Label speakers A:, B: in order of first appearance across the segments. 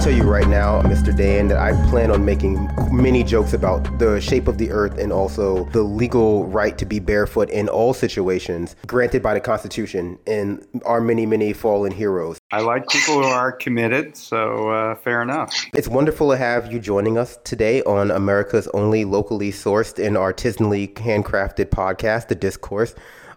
A: tell you right now, Mr. Dayen, that I plan on making many jokes about the shape of the earth and also the legal right to be barefoot in all situations granted by the Constitution and our many, many fallen heroes.
B: I like people who are committed, so uh, fair enough.
A: It's wonderful to have you joining us today on America's only locally sourced and artisanally handcrafted podcast, The Discourse.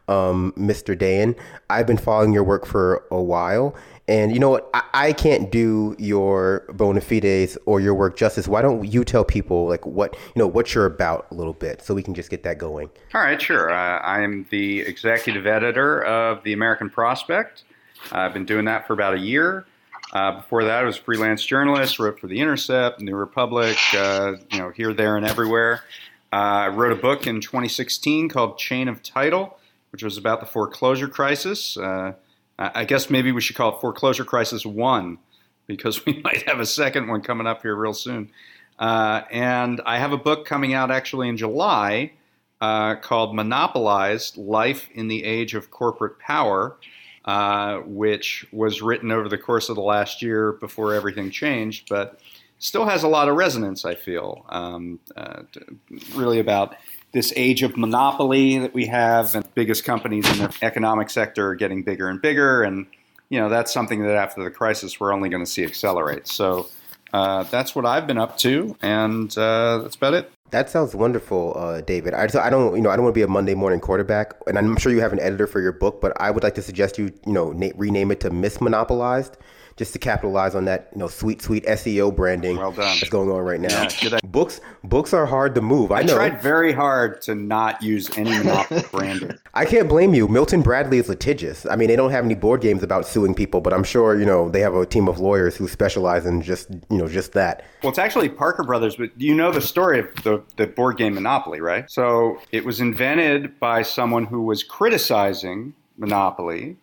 A: Um, Mr. Dayen, I've been following your work for a while and you know what? I, I, can't do your bona fides or your work justice. Why don't you tell people like what you know what you're about a little bit, so we can just get that going.
B: All right, sure. Uh, I'm the executive editor of the American Prospect. I've been doing that for about a year. Uh, before that, I was a freelance journalist. Wrote for the Intercept, New Republic, uh, you know, here, there, and everywhere. Uh, I wrote a book in 2016 called Chain of Title, which was about the foreclosure crisis. Uh, I guess maybe we should call it Foreclosure Crisis 1 because we might have a second one coming up here real soon. Uh, and I have a book coming out actually in July uh, called Monopolized Life in the Age of Corporate Power, uh, which was written over the course of the last year before everything changed, but still has a lot of resonance, I feel, um, uh, really about this age of monopoly that we have, and biggest companies in the economic sector are getting bigger and bigger, and you know that's something that after the crisis we're only going to see accelerate. So uh, that's what I've been up to, and uh, that's about it.
A: That sounds wonderful, uh, David. I, I don't, you know, I don't want to be a Monday morning quarterback, and I'm sure you have an editor for your book, but I would like to suggest you, you know, na- rename it to Mismonopolized just to capitalize on that, you know, sweet, sweet SEO branding
B: well done.
A: that's going on right now. Yeah, books, books are hard to move. I,
B: I
A: know.
B: tried very hard to not use any monopoly branding.
A: I can't blame you. Milton Bradley is litigious. I mean, they don't have any board games about suing people, but I'm sure you know they have a team of lawyers who specialize in just you know just that.
B: Well, it's actually Parker Brothers, but you know the story of the, the board game Monopoly, right? So it was invented by someone who was criticizing Monopoly,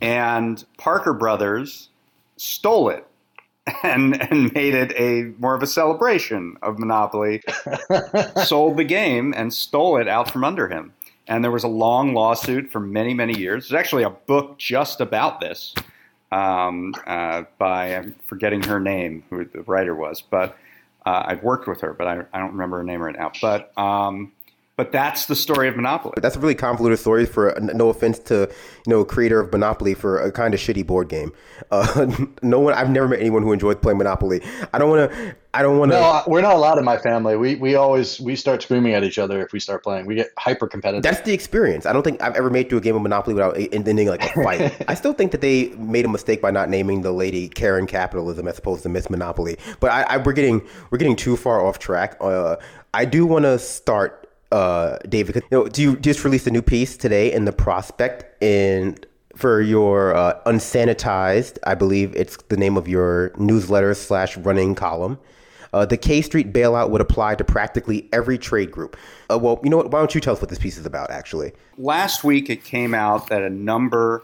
B: and Parker Brothers stole it and and made it a more of a celebration of Monopoly, sold the game and stole it out from under him. And there was a long lawsuit for many many years. There's actually a book just about this um, uh, by I'm forgetting her name, who the writer was, but uh, I've worked with her, but I, I, don't remember her name right now. But um, but that's the story of Monopoly.
A: That's a really convoluted story for no offense to you know creator of Monopoly for a kind of shitty board game. Uh, no one, I've never met anyone who enjoyed playing Monopoly. I don't want to. I don't want to.
C: No, we're not allowed in my family. We we always we start screaming at each other if we start playing. We get hyper competitive.
A: That's the experience. I don't think I've ever made through a game of Monopoly without ending like a fight. I still think that they made a mistake by not naming the lady Karen Capitalism as opposed to Miss Monopoly. But I, I we're getting we're getting too far off track. Uh, I do want to start uh, David, you know, do you just release a new piece today in the Prospect in for your uh, unsanitized? I believe it's the name of your newsletter slash running column. Uh, the K Street bailout would apply to practically every trade group. Uh, well, you know what? Why don't you tell us what this piece is about, actually?
B: Last week, it came out that a number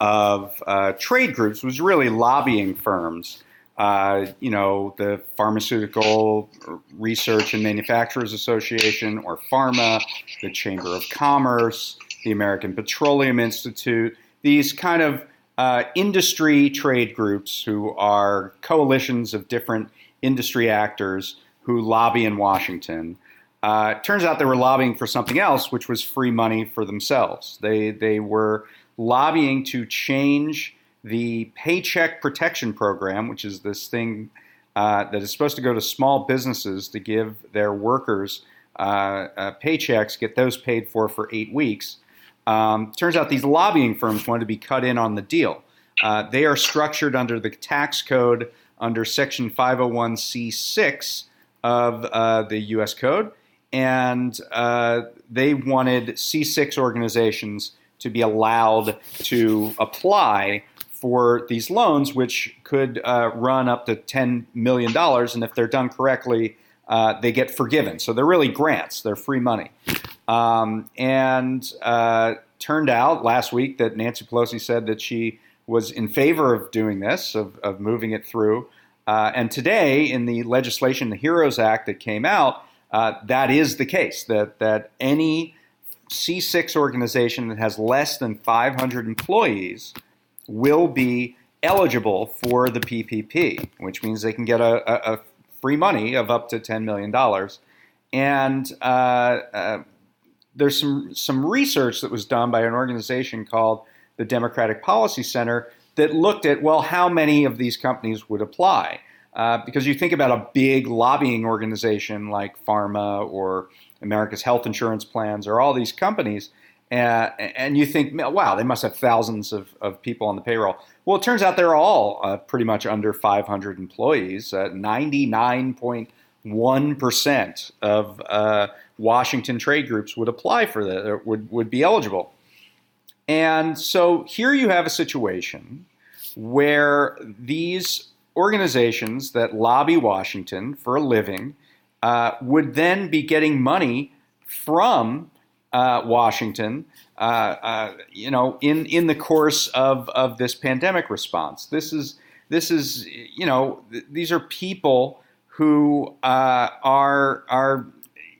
B: of uh, trade groups was really lobbying firms uh, you know, the Pharmaceutical Research and Manufacturers Association or PhRMA, the Chamber of Commerce, the American Petroleum Institute, these kind of uh, industry trade groups who are coalitions of different industry actors who lobby in Washington. Uh, turns out they were lobbying for something else, which was free money for themselves. They, they were lobbying to change the Paycheck Protection Program, which is this thing uh, that is supposed to go to small businesses to give their workers uh, uh, paychecks, get those paid for for eight weeks. Um, turns out these lobbying firms wanted to be cut in on the deal. Uh, they are structured under the tax code under Section 501c6 of uh, the U.S. Code, and uh, they wanted C6 organizations to be allowed to apply for these loans, which could uh, run up to $10 million. And if they're done correctly, uh, they get forgiven. So they're really grants, they're free money. Um, and uh, turned out last week that Nancy Pelosi said that she was in favor of doing this, of, of moving it through. Uh, and today, in the legislation, the HEROES Act that came out, uh, that is the case that, that any C6 organization that has less than 500 employees will be eligible for the PPP, which means they can get a, a, a free money of up to $10 million. And uh, uh, there's some, some research that was done by an organization called the Democratic Policy Center that looked at, well, how many of these companies would apply? Uh, because you think about a big lobbying organization like Pharma or America's Health Insurance Plans or all these companies, uh, and you think, wow, they must have thousands of, of people on the payroll. Well, it turns out they're all uh, pretty much under 500 employees. 99.1% uh, of uh, Washington trade groups would apply for that, would, would be eligible. And so here you have a situation where these organizations that lobby Washington for a living uh, would then be getting money from uh, Washington, uh, uh, you know, in, in the course of, of this pandemic response. This is this is you know th- these are people who uh, are are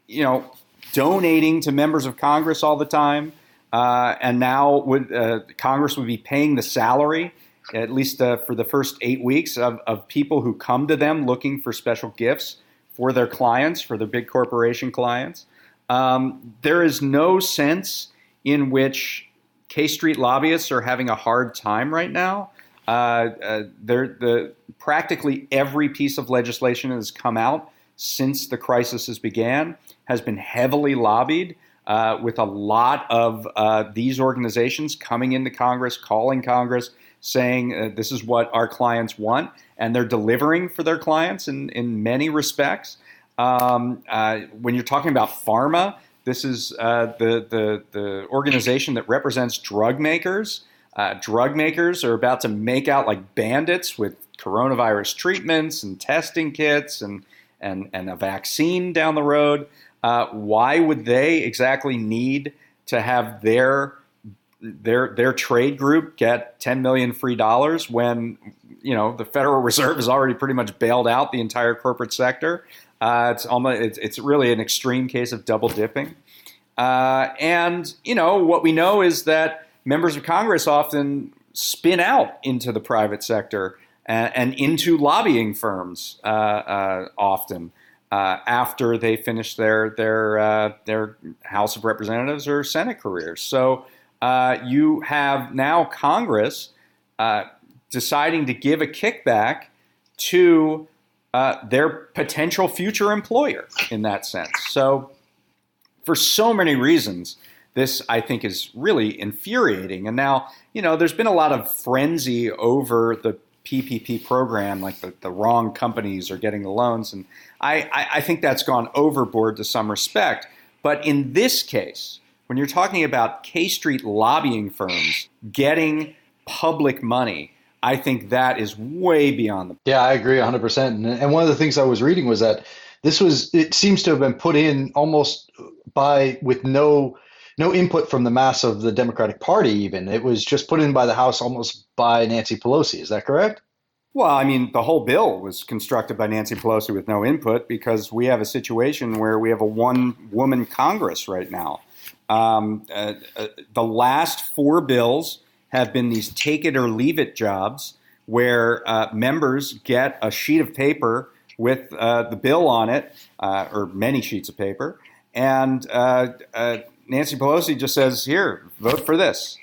B: you know donating to members of Congress all the time, uh, and now would Congress would be paying the salary at least uh, for the first eight weeks of, of people who come to them looking for special gifts for their clients, for their big corporation clients. Um, there is no sense in which K Street lobbyists are having a hard time right now. Uh, uh, the, practically every piece of legislation that has come out since the crisis has began has been heavily lobbied. Uh, with a lot of uh, these organizations coming into Congress, calling Congress, saying uh, this is what our clients want, and they're delivering for their clients in, in many respects. Um, uh, when you're talking about pharma, this is uh, the, the, the organization that represents drug makers. Uh, drug makers are about to make out like bandits with coronavirus treatments and testing kits and, and, and a vaccine down the road. Uh, why would they exactly need to have their their their trade group get 10 million free dollars when you know the Federal Reserve has already pretty much bailed out the entire corporate sector. Uh, it's almost it's, it's, really an extreme case of double dipping. Uh, and you know what we know is that members of Congress often spin out into the private sector and, and into lobbying firms uh, uh often. Uh, after they finish their their uh, their House of Representatives or Senate careers, so you have now Congress deciding to give a kickback to uh, their potential future employer in that sense. So, for so many reasons, this I think is really infuriating. And now, you know, there's been a lot of frenzy over the PPP program, like the, the wrong companies are getting the loans. And I, I, I think that's gone overboard to some respect. But in this case, when you're talking about K Street lobbying firms getting public money, I think that is way beyond the.
C: Yeah, I agree 100%. And one of the things I was reading was that this was, it seems to have been put in almost by, with no, no input from the mass of the Democratic Party, even. It was just put in by the House almost by Nancy Pelosi. Is that correct?
B: Well, I mean, the whole bill was constructed by Nancy Pelosi with no input because we have a situation where we have a one woman Congress right now. Um, uh, uh, the last four bills have been these take it or leave it jobs where uh, members get a sheet of paper with uh, the bill on it, uh, or many sheets of paper, and uh, Nancy Pelosi just says, "Here, vote for this."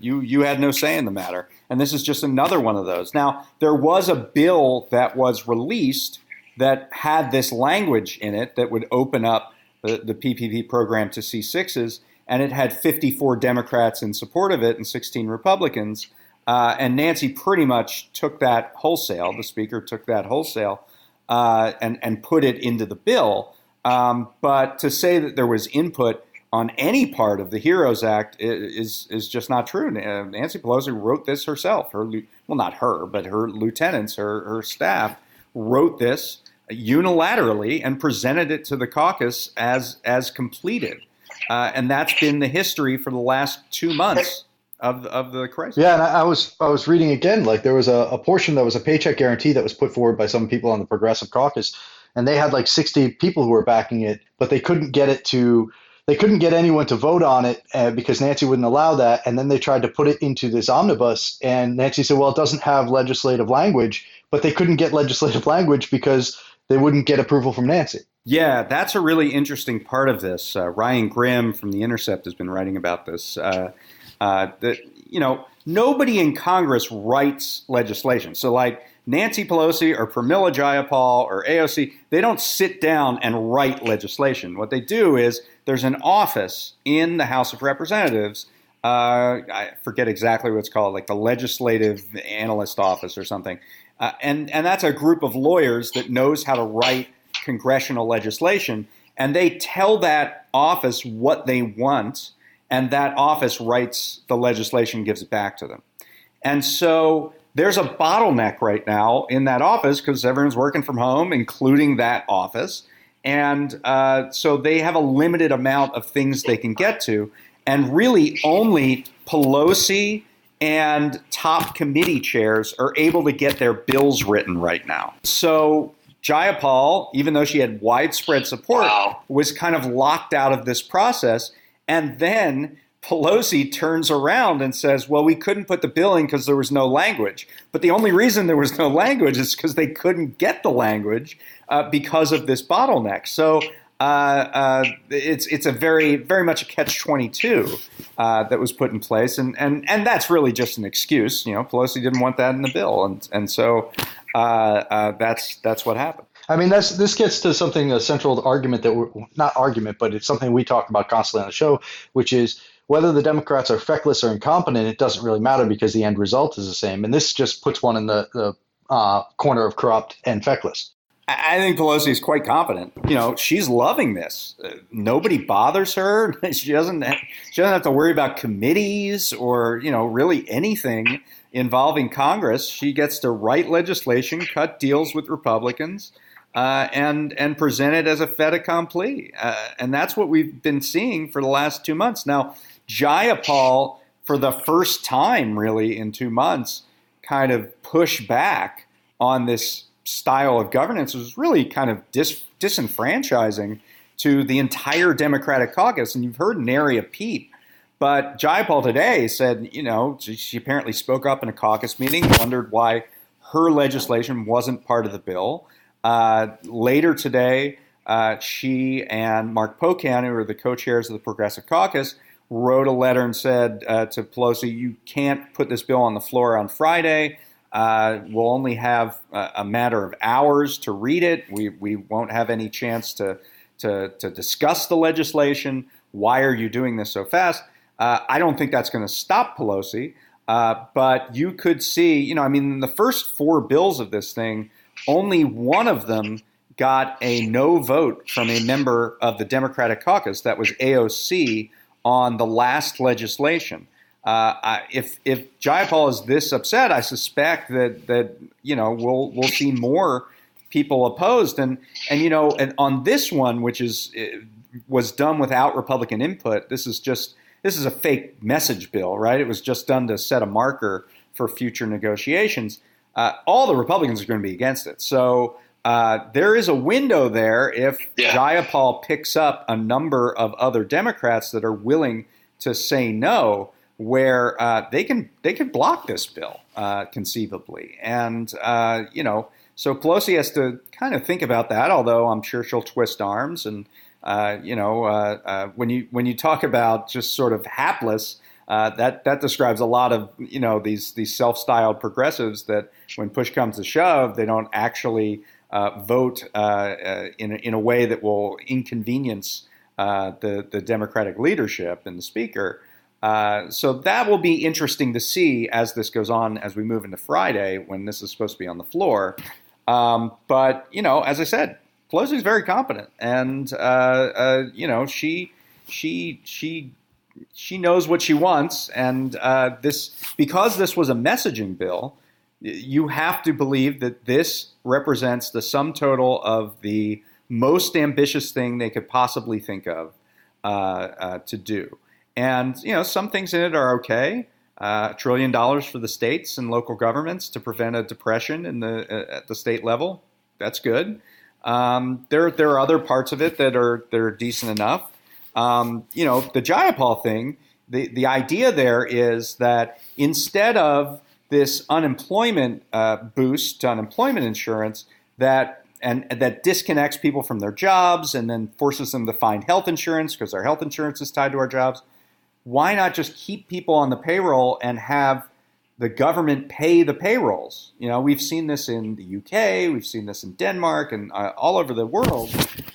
B: you you had no say in the matter, and this is just another one of those. Now, there was a bill that was released that had this language in it that would open up the, the PPP program to C6s, and it had 54 Democrats in support of it and 16 Republicans. Uh, and Nancy pretty much took that wholesale. The speaker took that wholesale uh, and and put it into the bill. Um, but to say that there was input on any part of the HEROES Act is is just not true. Nancy Pelosi wrote this herself. Her well, not her, but her lieutenants, her her staff wrote this unilaterally and presented it to the caucus as as completed. Uh, and that's been the history for the last two months of of the crisis.
C: Yeah, and I, was I was reading again. Like there was a, a portion that was a paycheck guarantee that was put forward by some people on the Progressive Caucus, and they had like sixty people who were backing it, but they couldn't get it to they couldn't get anyone to vote on it uh, because Nancy wouldn't allow that. And then they tried to put it into this omnibus, and Nancy said, "Well, it doesn't have legislative language," but they couldn't get legislative language because they wouldn't get approval from Nancy.
B: Yeah, that's a really interesting part of this. Uh, Ryan Grim from The Intercept has been writing about this. Uh, uh, that you know, nobody in Congress writes legislation. So, like Nancy Pelosi or Pramila Jayapal or AOC, they don't sit down and write legislation. What they do is there's an office in the House of Representatives. Uh, I forget exactly what it's called, like the Legislative Analyst Office or something. Uh, and, and that's a group of lawyers that knows how to write congressional legislation. And they tell that office what they want, and that office writes the legislation, gives it back to them. And so there's a bottleneck right now in that office because everyone's working from home, including that office. And uh, so they have a limited amount of things they can get to. And really, only Pelosi and top committee chairs are able to get their bills written right now. So Jayapal, even though she had widespread support, wow. was kind of locked out of this process. And then Pelosi turns around and says, Well, we couldn't put the bill in because there was no language. But the only reason there was no language is because they couldn't get the language uh, because of this bottleneck. So it's it's a very very much a catch twenty two uh, that was put in place, and, and and that's really just an excuse. You know, Pelosi didn't want that in the bill, and and so uh, uh, that's that's what happened.
C: I mean, that's this gets to something a central argument that we're not argument, but it's something we talk about constantly on the show, which is whether the Democrats are feckless or incompetent, it doesn't really matter because the end result is the same. And this just puts one in the, the uh, corner of corrupt and feckless.
B: I think Pelosi is quite confident. You know, she's loving this. Nobody bothers her. She doesn't. She doesn't have to worry about committees or you know really anything involving Congress. She gets to write legislation, cut deals with Republicans, uh, and and present it as a fait accompli. Uh, and that's what we've been seeing for the last two months. Now, Jayapal, for the first time really in two months, kind of push back on this style of governance was really kind of dis- disenfranchising to the entire Democratic caucus. And you've heard nary a peep. But Jayapal today said, you know, she apparently spoke up in a caucus meeting, wondered why her legislation wasn't part of the bill. Uh, later today, uh, she and Mark Pocan, who are the co-chairs of the Progressive Caucus, wrote a letter and said uh, to Pelosi, "You can't put this bill on the floor on Friday. Uh, we'll only have a, a, matter of hours to read it. We we won't have any chance to to to discuss the legislation. Why are you doing this so fast?" Uh, I don't think that's going to stop Pelosi. Uh, but you could see, you know, I mean, the first four bills of this thing, only one of them got a no vote from a member of the Democratic caucus. That was AOC on the last legislation. Uh, if if Jayapal is this upset, I suspect that that you know we'll we'll see more people opposed. And and you know, and on this one, which is was done without Republican input, this is just this is a fake message bill, right? It was just done to set a marker for future negotiations. Uh, all the Republicans are going to be against it. So uh, there is a window there if yeah. Jayapal picks up a number of other Democrats that are willing to say no, where uh, they can they can block this bill uh, conceivably, and uh, you know, so Pelosi has to kind of think about that. Although I'm sure she'll twist arms, and uh, you know, when you when you talk about just sort of hapless. Uh, that that describes a lot of you know these these self-styled progressives that when push comes to shove, they don't actually uh, vote uh, uh, in, in a way that will inconvenience the, the Democratic leadership and the Speaker. Uh, so that will be interesting to see as this goes on as we move into Friday when this is supposed to be on the floor. Um, but you know, as I said, Pelosi is very competent, and uh, uh, you know she she she she knows what she wants, and this because this was a messaging bill you have to believe that this represents the sum total of the most ambitious thing they could possibly think of uh, uh, to do. And you know, some things in it are okay. Uh, a trillion dollars for the states and local governments to prevent a depression in the uh, at the state level. That's good. Um, there there are other parts of it that are that are decent enough. um, you know, the Jayapal thing, the, the idea there is that instead of this unemployment uh, boost to unemployment insurance that and, and, that disconnects people from their jobs and then forces them to find health insurance because our health insurance is tied to our jobs. Why not just keep people on the payroll and have the government pay the payrolls? You know, we've seen this in the UK, we've seen this in Denmark, and uh, all over the world,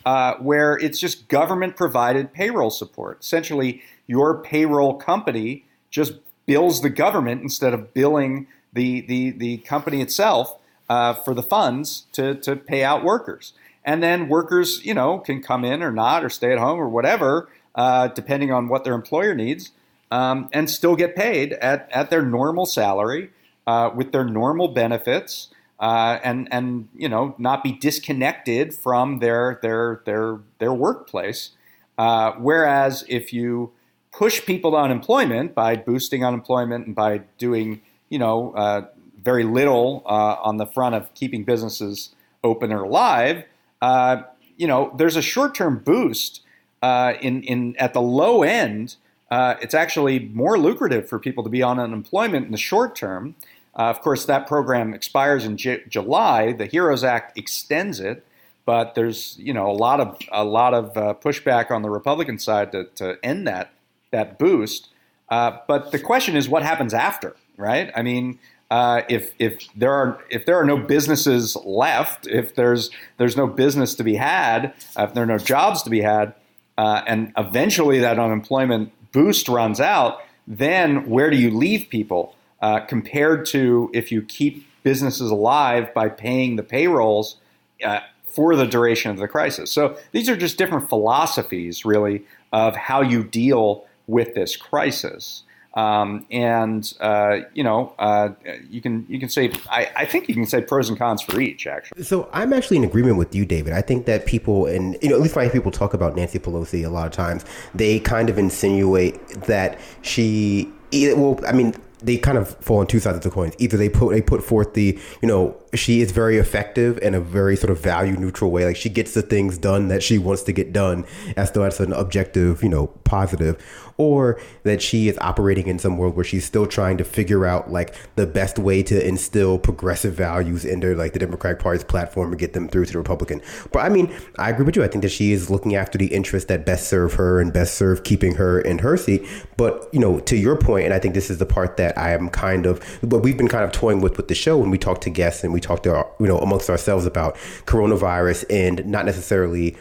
B: uh, where it's just government provided payroll support. Essentially, your payroll company just bills the government instead of billing the, the, the company itself uh, for the funds to, to pay out workers. And then workers, you know, can come in or not or stay at home or whatever, uh, depending on what their employer needs, um, and still get paid at, at their normal salary uh, with their normal benefits. Uh, and and you know not be disconnected from their their their their workplace. Uh, whereas if you push people to unemployment by boosting unemployment and by doing, you know, uh, very little uh, on the front of keeping businesses open or alive, uh, you know, there's a short-term boost uh, in in at the low end. Uh, it's actually more lucrative for people to be on unemployment in the short term. Uh, of course, that program expires in J- July. The HEROES Act extends it, but there's you know a lot of a lot of pushback on the Republican side to, to end that that boost. Uh, but the question is, what happens after, right? I mean, uh, if if there are if there are no businesses left, if there's there's no business to be had, uh, if there are no jobs to be had, uh, and eventually that unemployment boost runs out, then where do you leave people uh, compared to if you keep businesses alive by paying the payrolls? Uh, for the duration of the crisis. So these are just different philosophies, really, of how you deal with this crisis. Um, and uh, you know, uh, you can you can say I, I, think you can say pros and cons for each. Actually,
A: so I'm actually in agreement with you, David. I think that people and you know, at least when people talk about Nancy Pelosi a lot of times, they kind of insinuate that she. Well, I mean, they kind of fall on two sides of the coin. Either they put they put forth the you know she is very effective in a very sort of value neutral way. Like she gets the things done that she wants to get done, as though that's an objective you know positive, or that she is operating in some world where she's still trying to figure out like the best way to instill progressive values into like the Democratic Party's platform and get them through to the Republican. But I mean, I agree with you. I think that she is looking after the interests that best serve her and best serve keeping her in her seat. But you know, to your point, and I think this is the part that I am kind of, but we've been kind of toying with with the show when we talk to guests and we talk to our, you know amongst ourselves about coronavirus and not necessarily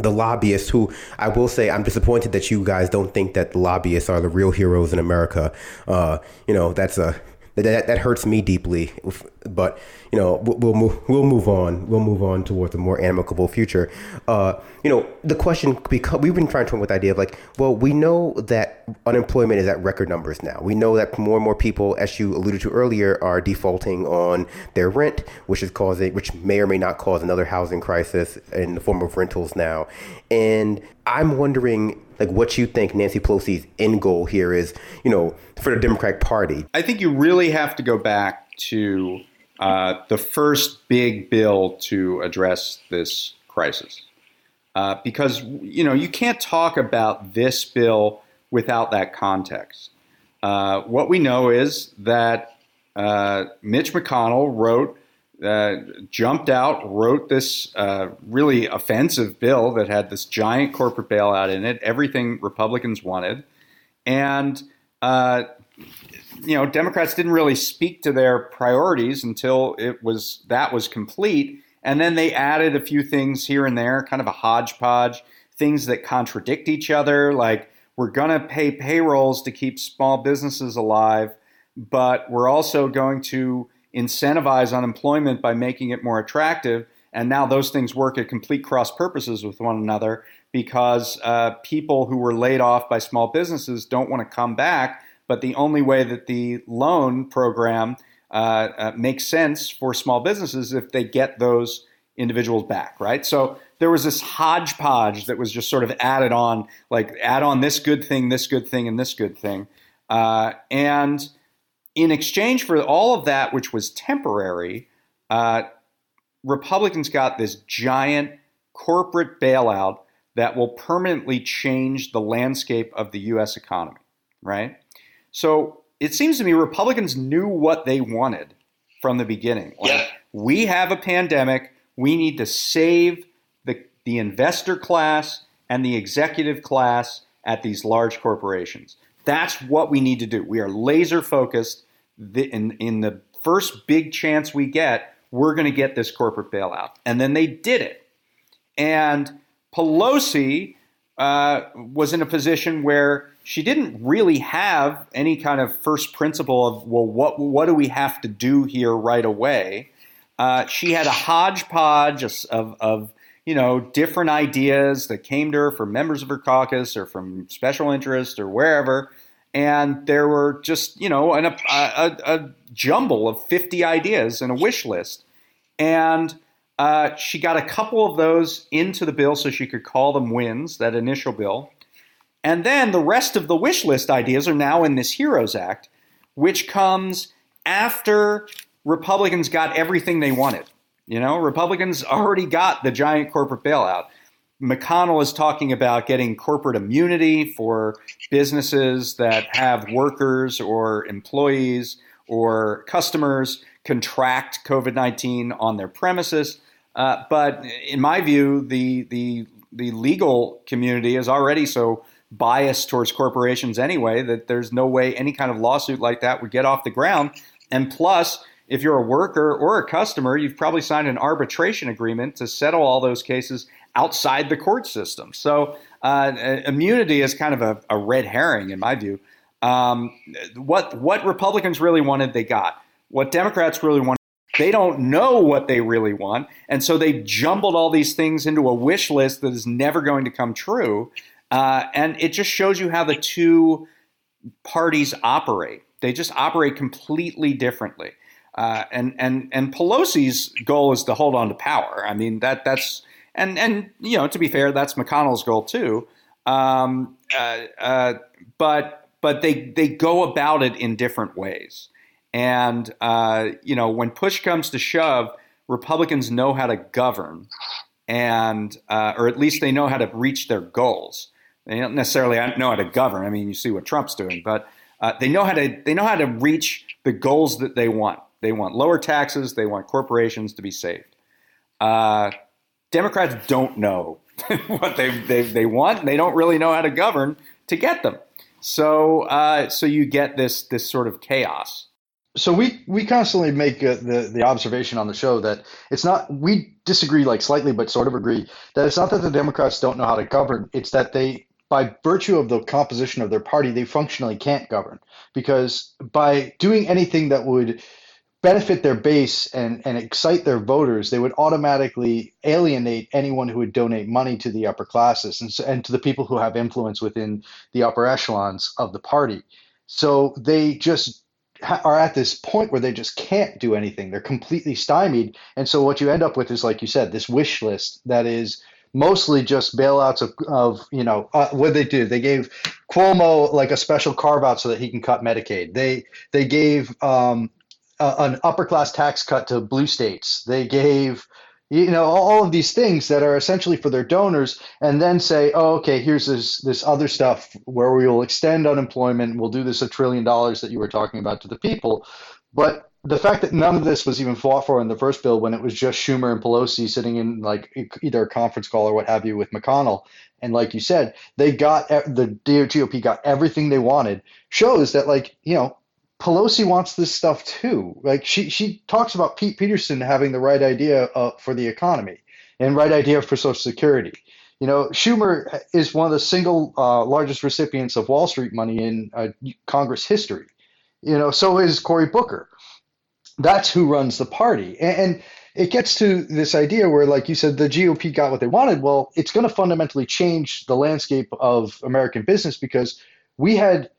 A: the lobbyists who I will say I'm disappointed that you guys don't think that the lobbyists are the real heroes in America. Uh, you know, that's a that, that hurts me deeply. But you know, we'll move we'll move on. We'll move on towards a more amicable future. Uh, you know, the question because we've been trying to come with the idea of like, well, we know that unemployment is at record numbers now. We know that more and more people, as you alluded to earlier, are defaulting on their rent, which is causing, which may or may not cause another housing crisis in the form of rentals now. And I'm wondering like what you think Nancy Pelosi's end goal here is, you know, for the Democratic Party.
B: I think you really have to go back to uh, the first big bill to address this crisis, uh, because you know you can't talk about this bill without that context. Uh, what we know is that uh, Mitch McConnell wrote uh, jumped out, wrote this uh, really offensive bill that had this giant corporate bailout in it, everything Republicans wanted, and you know Democrats didn't really speak to their priorities until it was that was complete, and then they added a few things here and there, kind of a hodgepodge, things that contradict each other, like we're going to pay payrolls to keep small businesses alive, but we're also going to incentivize unemployment by making it more attractive. And now those things work at complete cross purposes with one another because uh, people who were laid off by small businesses don't want to come back. But the only way that the loan program uh, uh, makes sense for small businesses if they get those individuals back, right? So there was this hodgepodge that was just sort of added on, like add on this good thing, this good thing, and this good thing. Uh, and in exchange for all of that, which was temporary, uh, Republicans got this giant corporate bailout that will permanently change the landscape of the US economy, right? So it seems to me Republicans knew what they wanted from the beginning. Like,
D: yeah.
B: We have a pandemic. We need to save the, the investor class and the executive class at these large corporations. That's what we need to do. We are laser focused. In, in the first big chance we get, we're going to get this corporate bailout. And then they did it. And Pelosi uh, was in a position where she didn't really have any kind of first principle of, well, what, what do we have to do here right away? Uh, she had a hodgepodge of, of, you know, different ideas that came to her from members of her caucus or from special interest or wherever. And there were just, you know, an, a, a, a jumble of 50 ideas and a wish list. And uh, she got a couple of those into the bill so she could call them wins, that initial bill. And then the rest of the wish list ideas are now in this HEROES Act, which comes after Republicans got everything they wanted. You know, Republicans already got the giant corporate bailout. McConnell is talking about getting corporate immunity for businesses that have workers or employees or customers contract COVID 19 on their premises. Uh, but in my view, the, the, the legal community is already so biased towards corporations anyway that there's no way any kind of lawsuit like that would get off the ground. And plus, if you're a worker or a customer, you've probably signed an arbitration agreement to settle all those cases outside the court system. So uh, immunity is kind of a, a, red herring in my view. Um, what what Republicans really wanted, they got. What Democrats really wanted they don't know what they really want. And so they jumbled all these things into a wish list that is never going to come true. Uh, and it just shows you how the two parties operate. They just operate completely differently. Uh, and and and Pelosi's goal is to hold on to power. I mean that that's and and you know to be fair, that's McConnell's goal too. Um, uh, uh but but they they go about it in different ways. And, uh, you know, when push comes to shove, Republicans know how to govern, and or at least they know how to reach their goals. They don't necessarily know how to govern. I mean, you see what Trump's doing, but uh, they know how to they know how to reach the goals that they want. They want lower taxes. They want corporations to be saved. Uh, Democrats don't know what they, they they want. They don't really know how to govern to get them. So uh, so you get this this sort of chaos
C: so we we constantly make uh, the the observation on the show that it's not we disagree like slightly but sort of agree that it's not that the democrats don't know how to govern it's that they by virtue of the composition of their party they functionally can't govern because by doing anything that would benefit their base and, and excite their voters, they would automatically alienate anyone who would donate money to the upper classes and, and to the people who have influence within the upper echelons of the party. So they just are at this point where they just can't do anything. They're completely stymied. And so what you end up with is, like you said, this wish list that is mostly just bailouts of, of you know, uh, what they do? They gave Cuomo like a special carve out so that he can cut Medicaid. They they gave um, a, an upper class tax cut to blue states. They gave you know all of these things that are essentially for their donors and then say oh okay here's this this other stuff where we will extend unemployment we'll do this a trillion dollars that you were talking about to the people but the fact that none of this was even fought for in the first bill when it was just Schumer and Pelosi sitting in like either a conference call or what have you with McConnell and like you said they got the GOP got everything they wanted shows that like you know Pelosi wants this stuff too. Like she she talks about Pete Peterson having the right idea uh, for the economy and right idea for Social Security. You know, Schumer is one of the single uh, largest recipients of Wall Street money in uh, Congress history. You know, so is Cory Booker. That's who runs the party, and, and it gets to this idea where, like you said, the GOP got what they wanted. Well, it's going to fundamentally change the landscape of American business because we had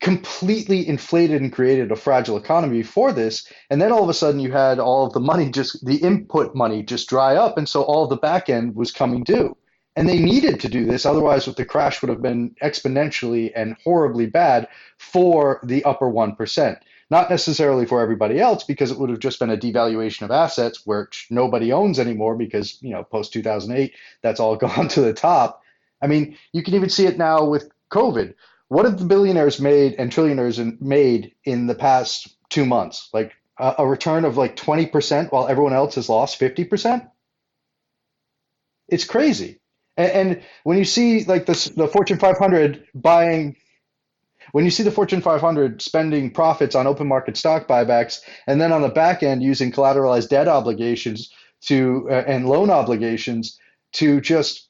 C: completely inflated and created a fragile economy for this. And then all of a sudden you had all of the money just the input money just dry up. And so all the back end was coming due. And they needed to do this. Otherwise the crash would have been exponentially and horribly bad for the upper 1% not necessarily for everybody else because it would have just been a devaluation of assets which nobody owns anymore because you know post 2008 that's all gone to the top I mean, you can even see it now with COVID. What have the billionaires made and trillionaires made in the past two months? Like a, return of like 20% while everyone else has lost 50%? It's crazy. And, and when you see like the, the Fortune 500 buying when you see the Fortune 500 spending profits on open market stock buybacks, and then on the back end using collateralized debt obligations to uh, and loan obligations to just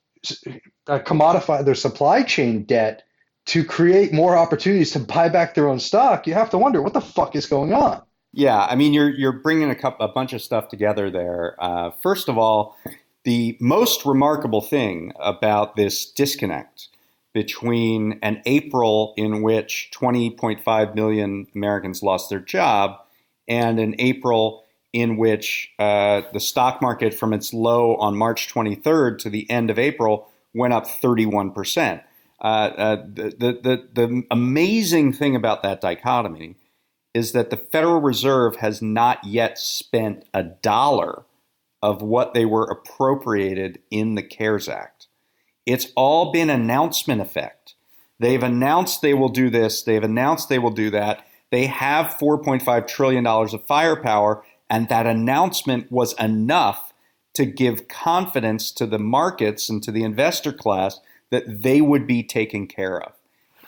C: uh, commodify their supply chain debt to create more opportunities to buy back their own stock, you have to wonder what the fuck is going on.
B: Yeah, I mean, you're you're bringing a, couple, a bunch of stuff together there. Uh, first of all, the most remarkable thing about this disconnect between an April in which 20.5 million Americans lost their job and an April in which uh, the stock market from its low on March 23rd to the end of April went up 31%. Uh, uh, the, the, the amazing thing about that dichotomy is that the Federal Reserve has not yet spent a dollar of what they were appropriated in the CARES Act. It's all been announcement effect. They've announced they will do this, they've announced they will do that. They have $4.5 trillion of firepower, and that announcement was enough to give confidence to the markets and to the investor class that they would be taken care of.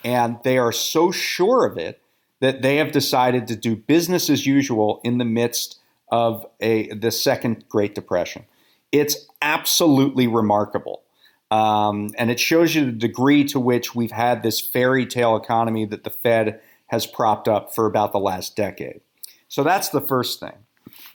B: And they are so sure of it that they have decided to do business as usual in the midst of a the second Great Depression. It's absolutely remarkable. Um, and it shows you the degree to which we've had this fairy tale economy that the Fed has propped up for about the last decade. So that's the first thing.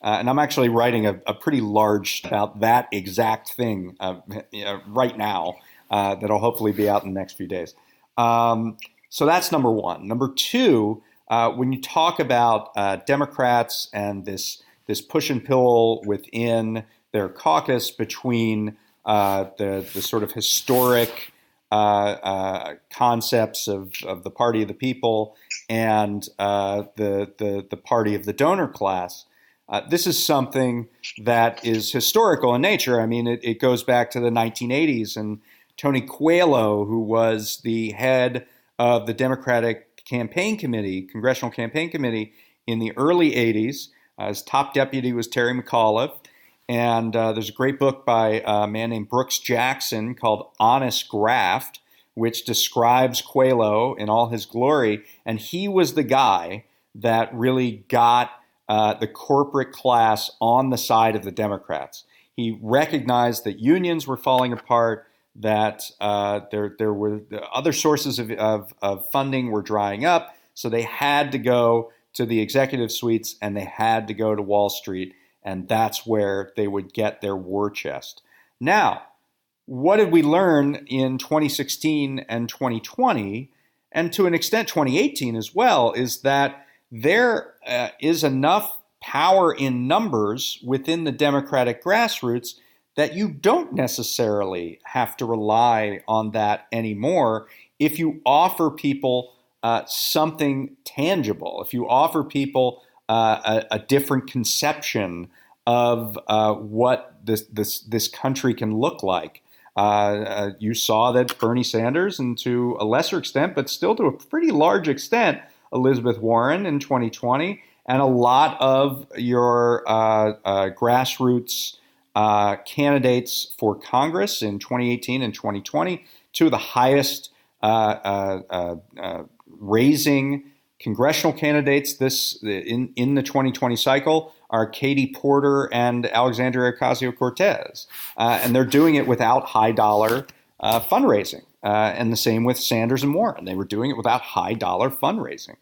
B: Uh, and I'm actually writing a, a, pretty large about that exact thing uh, you know, right now uh, that'll hopefully be out in the next few days. Um, so that's number one. Number two, uh, when you talk about uh, Democrats and this this push and pull within their caucus between uh, the, the sort of historic uh, uh, concepts of, of the party of the people and the, the, the party of the donor class. This is something that is historical in nature. I mean, it, it goes back to the 1980s, and Tony Coelho, who was the head of the Democratic Campaign Committee, Congressional Campaign Committee in the early 80s, uh, his top deputy was Terry McAuliffe. And uh, there's a great book by a man named Brooks Jackson called Honest Graft, which describes Coelho in all his glory. And he was the guy that really got uh, the corporate class on the side of the Democrats. He recognized that unions were falling apart, that uh, there, there were other sources of, of, of funding were drying up, so they had to go to the executive suites and they had to go to Wall Street and that's where they would get their war chest. Now, what did we learn in 2016 and 2020, and to an extent 2018 as well, is that there uh, is enough power in numbers within the Democratic grassroots that you don't necessarily have to rely on that anymore if you offer people uh, something tangible, if you offer people uh, a, a, different conception of uh, what this, this, this country can look like. Uh, uh, you saw that Bernie Sanders, and to a lesser extent, but still to a pretty large extent, Elizabeth Warren in 2020, and a lot of your uh, grassroots candidates for Congress in 2018 and 2020, two of the highest raising congressional candidates this in, in the 2020 cycle are Katie Porter and Alexandria Ocasio Cortez. Uh, and they're doing it without high dollar uh, fundraising. Uh, and the same with Sanders and Warren. They were doing it without high dollar fundraising.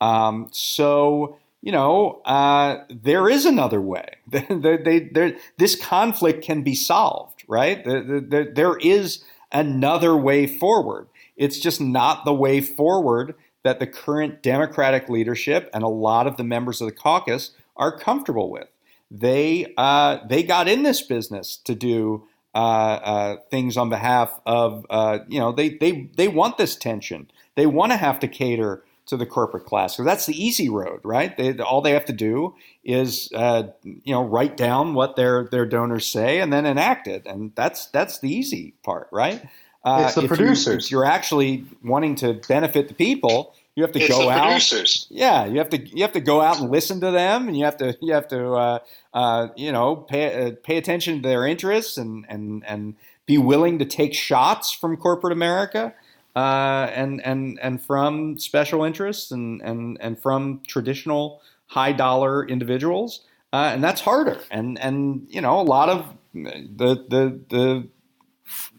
B: Um, so, you know, uh, there is another way. they, they, this conflict can be solved, right? there is another way forward. It's just not the way forward that the current Democratic leadership and a lot of the members of the caucus are comfortable with. They uh, they got in this business to do uh, uh, things on behalf of uh, you know they they they want this tension. They want to have to cater to the corporate class. So that's the easy road, right? They, all they have to do is uh, you know write down what their their donors say and then enact it, and that's that's the easy part, right? Uh,
C: it's the producers.
B: You, are actually wanting to benefit the people. You have to
D: it's
B: go
D: the
B: out.
D: Producers.
B: Yeah, you have to you have to go out and listen to them, and you have to you have to uh, uh, you know pay uh, pay attention to their interests and and and be willing to take shots from corporate America uh, and and and from special interests and and and from traditional high dollar individuals, uh, and that's harder. And and you know a lot of the the the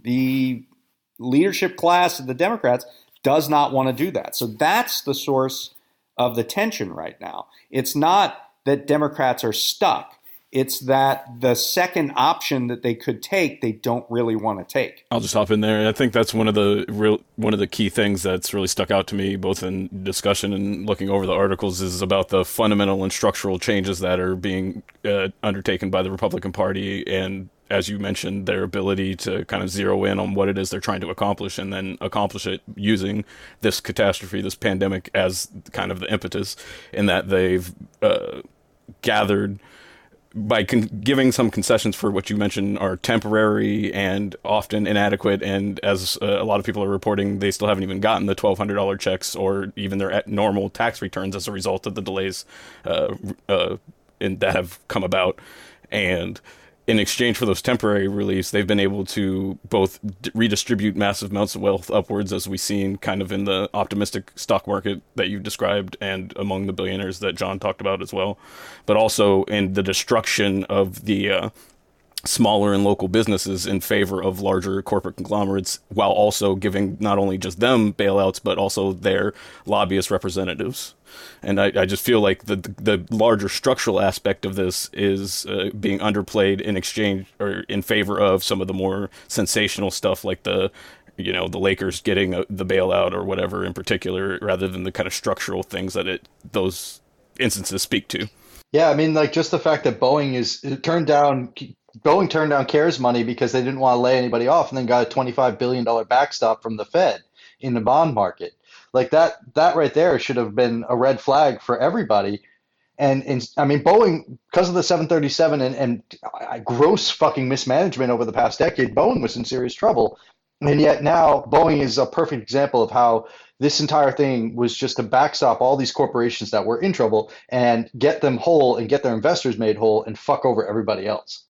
B: the leadership class of the Democrats does not want to do that. So that's the source of the tension right now. It's not that Democrats are stuck. It's that the second option that they could take, they don't really want to take.
E: I'll just hop in there. I think that's one of the real one of the key things that's really stuck out to me, both in discussion and looking over the articles, is about the fundamental and structural changes that are being uh, undertaken by the Republican Party and as you mentioned, their ability to kind of zero in on what it is they're trying to accomplish and then accomplish it using this catastrophe, this pandemic, as kind of the impetus, in that they've uh, gathered by con- giving some concessions for what you mentioned are temporary and often inadequate, and as uh, a lot of people are reporting, they still haven't even gotten the twelve hundred dollar checks or even their normal tax returns as a result of the delays uh, uh, that have come about, and in exchange for those temporary reliefs, they've been able to both d- redistribute massive amounts of wealth upwards, as we've seen kind of in the optimistic stock market that you described, and among the billionaires that John talked about as well, but also in the destruction of the uh, smaller and local businesses in favor of larger corporate conglomerates, while also giving not only just them bailouts, but also their lobbyist representatives. And I, I just feel like the the larger structural aspect of this is uh, being underplayed in exchange or in favor of some of the more sensational stuff, like the you know the Lakers getting a, the bailout or whatever in particular, rather than the kind of structural things that it those instances speak to.
C: Yeah, I mean, like just the fact that Boeing is turned down Boeing turned down CARES money because they didn't want to lay anybody off, and then got a twenty-five billion dollar backstop from the Fed in the bond market. Like that, that right there should have been a red flag for everybody. And, and I mean, Boeing, because of the 737 and, and uh, gross fucking mismanagement over the past decade, Boeing was in serious trouble. And yet now, Boeing is a perfect example of how this entire thing was just to backstop all these corporations that were in trouble and get them whole and get their investors made whole and fuck over everybody else.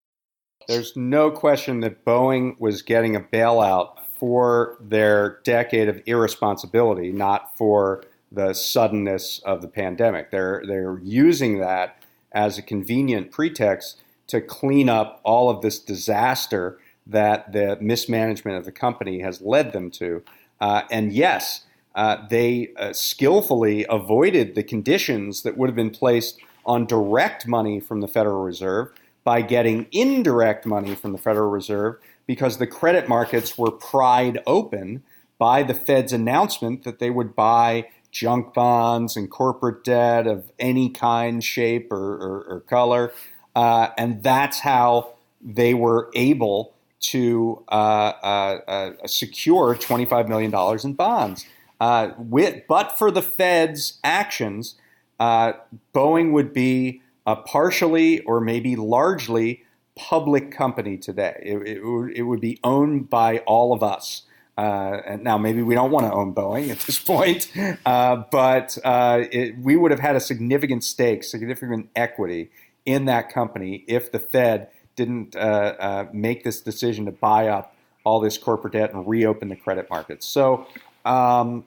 B: There's no question that Boeing was getting a bailout for their decade of irresponsibility, not for the suddenness of the pandemic. They're they're using that as a convenient pretext to clean up all of this disaster that the mismanagement of the company has led them to. Uh, and yes, uh, they uh, skillfully avoided the conditions that would have been placed on direct money from the Federal Reserve by getting indirect money from the Federal Reserve because the credit markets were pried open by the Fed's announcement that they would buy junk bonds and corporate debt of any kind, shape, or, or, or color. Uh, and that's how they were able to uh, uh, uh secure $25 million in bonds. Uh, with, but for the Fed's actions, uh, Boeing would be partially or maybe largely public company today. It, it, it would be owned by all of us. Uh, now maybe we don't want to own Boeing at this point, uh, but uh, it, we would have had a significant stake, significant equity in that company if the Fed didn't uh, uh, make this decision to buy up all this corporate debt and reopen the credit markets. So, um,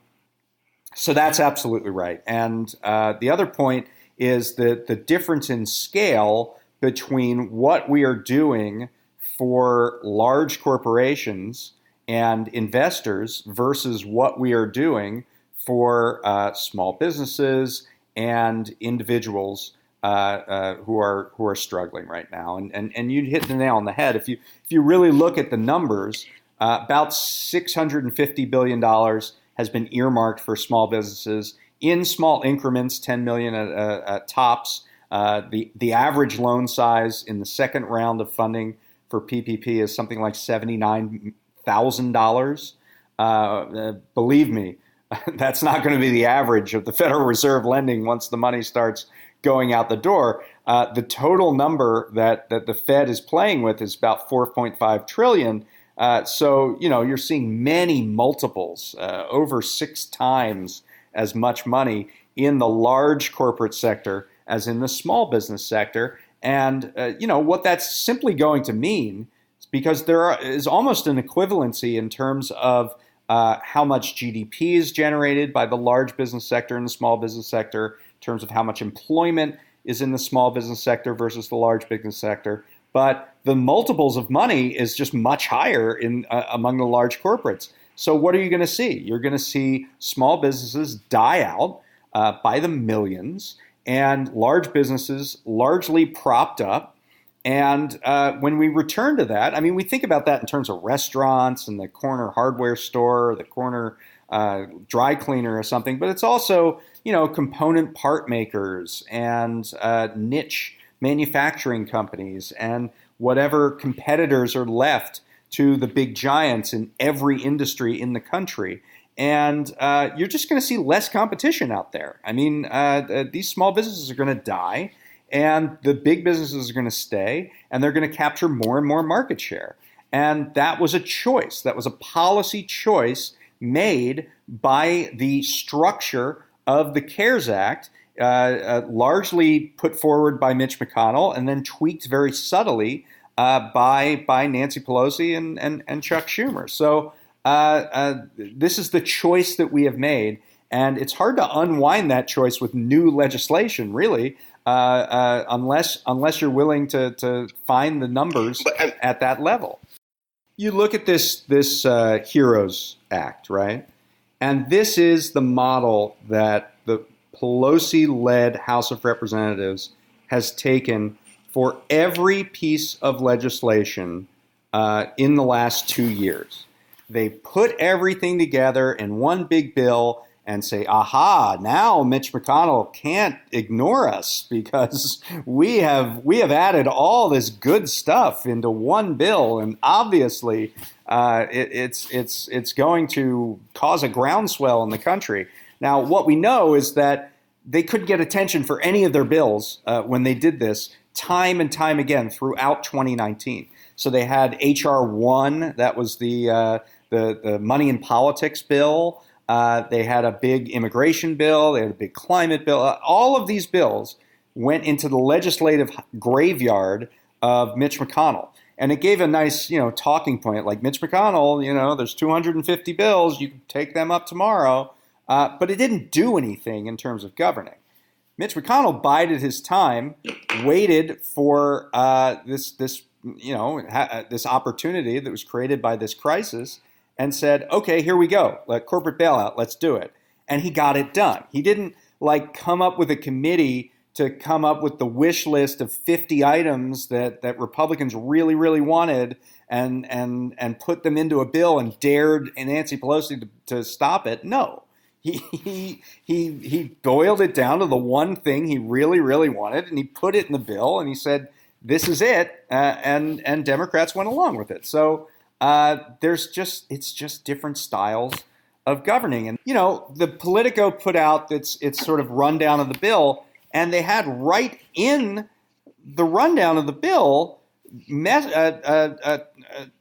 B: so that's absolutely right. And uh, the other point is that the difference in scale between what we are doing for large corporations and investors versus what we are doing for uh, small businesses and individuals uh, uh, who are who are struggling right now. And, and and you hit the nail on the head. If you if you really look at the numbers, uh, about six hundred and fifty billion dollars has been earmarked for small businesses in small increments, ten million at, at tops. Uh, the the average loan size in the second round of funding for PPP is something like seventy nine thousand uh, dollars. Uh, believe me, that's not going to be the average of the Federal Reserve lending once the money starts going out the door. Uh, the total number that that the Fed is playing with is about four point five trillion. Uh, so, you know, you're seeing many multiples, uh, over six times as much money in the large corporate sector as in the small business sector. And, uh, you know, what that's simply going to mean is because there are, is almost an equivalency in terms of uh, how much GDP is generated by the large business sector and the small business sector, in terms of how much employment is in the small business sector versus the large business sector but the multiples of money is just much higher in uh, among the large corporates. So what are you going to see? You're going to see small businesses die out uh, by the millions, and large businesses largely propped up. And uh, when we return to that, I mean, we think about that in terms of restaurants and the corner hardware store, or the corner uh, dry cleaner or something, but it's also you know component part makers and uh, niche manufacturing companies and whatever competitors are left to the big giants in every industry in the country. And uh, you're just going to see less competition out there. I mean, uh, these small businesses are going to die, and the big businesses are going to stay, and they're going to capture more and more market share. And that was a choice, that was a policy choice made by the structure of the CARES Act uh, uh, largely put forward by Mitch McConnell and then tweaked very subtly uh, by by Nancy Pelosi and, and, and Chuck Schumer. So uh, uh, this is the choice that we have made, and it's hard to unwind that choice with new legislation, really, uh, unless unless you're willing to to find the numbers at that level. You look at this this Heroes Act, right? And this is the model that the Pelosi led House of Representatives has taken for every piece of legislation uh, in the last two years. They put everything together in one big bill and say, aha, now Mitch McConnell can't ignore us because we have we have added all this good stuff into one bill, and obviously uh, it, it's it's it's going to cause a groundswell in the country. Now, what we know is that they couldn't get attention for any of their bills uh, when they did this time and time again throughout 2019. So they had HR one, that was the uh, the, the money in politics bill. Uh, they had a big immigration bill. They had a big climate bill. Uh, all of these bills went into the legislative graveyard of Mitch McConnell. And it gave a nice, you know, talking point like Mitch McConnell, you know, there's 250 bills, you can take them up tomorrow. Uh, but it didn't do anything in terms of governing. Mitch McConnell bided his time, waited for uh, this this you know ha- uh, this opportunity that was created by this crisis, and said, "Okay, here we go. Let corporate bailout. Let's do it." And he got it done. He didn't like come up with a committee to come up with the wish list of 50 items that, that Republicans really, really wanted and, and, and put them into a bill and dared Nancy Pelosi to, to stop it. No. He, he, he, he boiled it down to the one thing he really, really wanted, and he put it in the bill, and he said, "This is it," uh, and and Democrats went along with it. So uh, there's just it's just different styles of governing, and you know the Politico put out its its sort of rundown of the bill, and they had right in the rundown of the bill uh, uh, uh,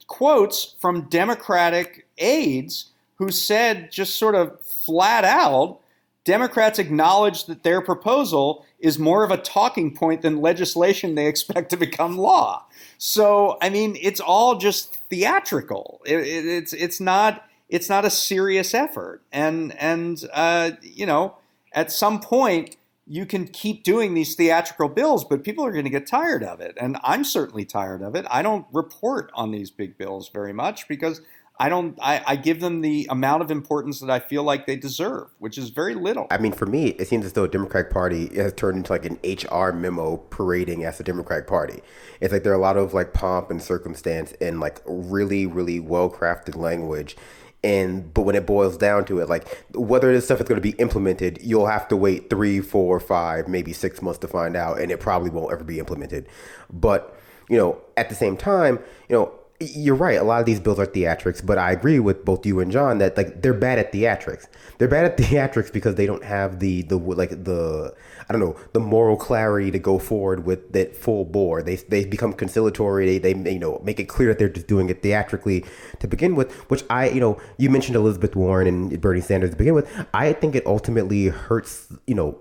B: quotes from Democratic aides who said just sort of flat out Democrats acknowledge that their proposal is more of a talking point than legislation they expect to become law. So, I mean, it's all just theatrical. It, it, it's it's not it's not a serious effort, and and uh, you know, at some point you can keep doing these theatrical bills, but people are going to get tired of it, and I'm certainly tired of it. I don't report on these big bills very much because I don't. I, I, give them the amount of importance that I feel like they deserve, which is very little.
A: I mean, for me, it seems as though the Democratic Party has turned into like an HR memo parading as the Democratic Party. It's like there are a lot of like pomp and circumstance and like really, really well crafted language. And but when it boils down to it, like whether this stuff is going to be implemented, you'll have to wait three, four, five, maybe six months to find out, and it probably won't ever be implemented. But you know, at the same time, you know you're right. A lot of these bills are theatrics, but I agree with both you and John that like they're bad at theatrics. They're bad at theatrics because they don't have the the like the I don't know the moral clarity to go forward with that full bore. They they become conciliatory. They they you know make it clear that they're just doing it theatrically to begin with. Which I you know you mentioned Elizabeth Warren and Bernie Sanders to begin with. I think it ultimately hurts you know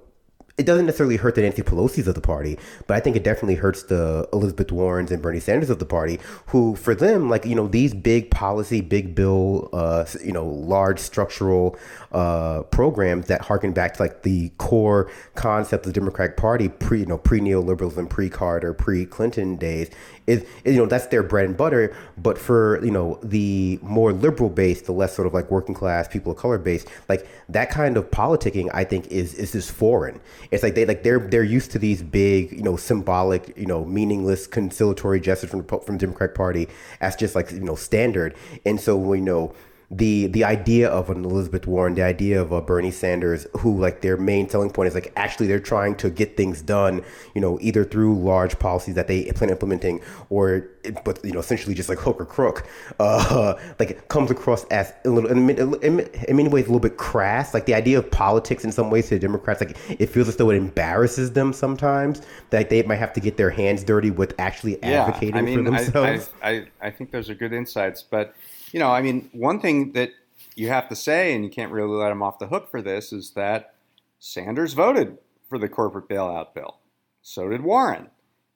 A: it doesn't necessarily hurt the Nancy Pelosi's of the party, but I think it definitely hurts the Elizabeth Warrens and Bernie Sanders of the party, who for them, like, you know, these big policy, big bill, uh, you know, large structural uh, programs that harken back to like the core concept of the Democratic Party pre, you know, pre neoliberalism, pre Carter, pre Clinton days is, is, you know that's their bread and butter. But for you know the more liberal base, the less sort of like working class people of color base, like that kind of politicking, I think is is just foreign. It's like they like they're they're used to these big you know symbolic you know meaningless conciliatory gestures from from the Democratic Party as just like you know standard. And so we know the the idea of an Elizabeth Warren, the idea of a Bernie Sanders, who like their main selling point is like actually they're trying to get things done, you know, either through large policies that they plan implementing, or but you know essentially just like hook or crook, uh, like it comes across as a little in, in, in many ways a little bit crass. Like the idea of politics in some ways to the Democrats, like it feels as though it embarrasses them sometimes that they might have to get their hands dirty with actually advocating yeah, I mean, for themselves.
B: I, I, I think those are good insights, but you know, I mean, one thing that you have to say, and you can't really let him off the hook for this, is that Sanders voted for the corporate bailout bill. So did Warren.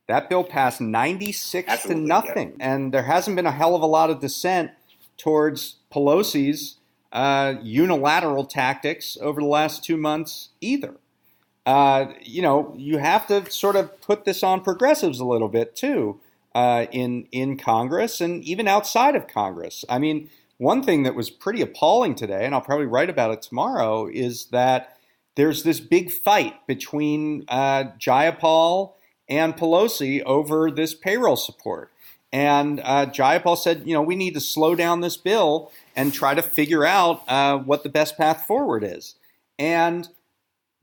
B: That bill passed 96 Absolutely, to nothing. Yeah. And there hasn't been a hell of a lot of dissent towards Pelosi's uh, unilateral tactics over the last two months either. Uh, you know, you have to sort of put this on progressives a little bit too uh, in in Congress and even outside of Congress. I mean, one thing that was pretty appalling today, and I'll probably write about it tomorrow, is that there's this big fight between uh, Jayapal and Pelosi over this payroll support. And uh, Jayapal said, you know, we need to slow down this bill and try to figure out uh, what the best path forward is. And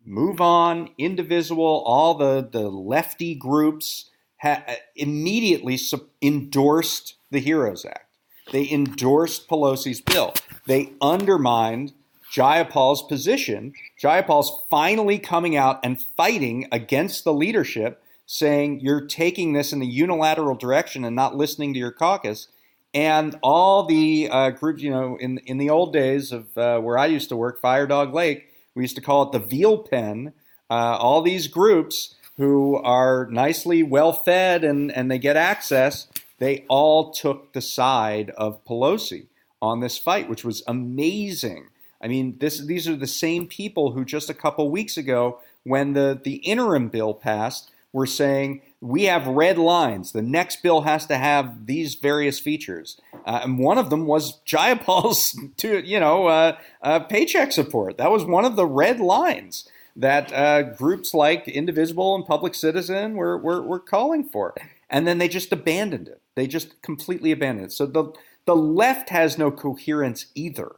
B: MoveOn, Indivisible, all the, the lefty groups ha- immediately su- endorsed the HEROES Act. They endorsed Pelosi's bill. They undermined Jayapal's position. Jayapal's finally coming out and fighting against the leadership, saying you're taking this in the unilateral direction and not listening to your caucus. And all the uh, groups, you know, in in the old days of uh, where I used to work, Firedoglake, we used to call it the veal pen. Uh, all these groups who are nicely well fed and, and they get access, they all took the side of Pelosi on this fight, which was amazing. I mean, this, these are the same people who just a couple weeks ago, when the, the interim bill passed, were saying we have red lines. The next bill has to have these various features, uh, and one of them was Jayapal's to you know uh, uh, paycheck support. That was one of the red lines that uh, groups like Indivisible and Public Citizen were, were, were calling for. And then they just abandoned it. They just completely abandoned it. So the, the left has no coherence either.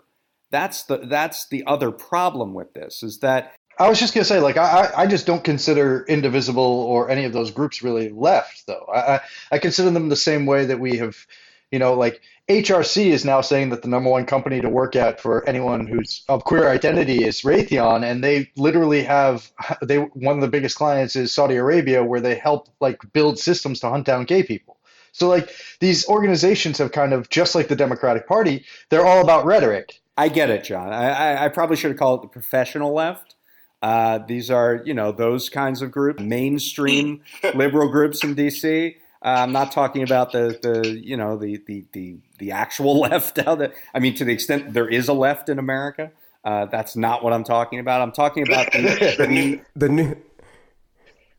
B: That's the, that's the other problem with this is that
C: I was just gonna say, like, I, I just don't consider Indivisible or any of those groups really left, though. I, I consider them the same way that we have, you know, like HRC is now saying that the number one company to work at for anyone who's of queer identity is Raytheon, and they literally have they one of the biggest clients is Saudi Arabia, where they help like build systems to hunt down gay people. So like these organizations have kind of just like the Democratic Party, they're all about rhetoric.
B: I get it, John. I, I probably should have called it the professional left. Uh, these are, you know, those kinds of groups, mainstream liberal groups in D.C. Uh, I'm not talking about the, the you know the, the, the, the actual left out there. I mean, to the extent there is a left in America, uh, that's not what I'm talking about. I'm talking about the, the,
A: the new.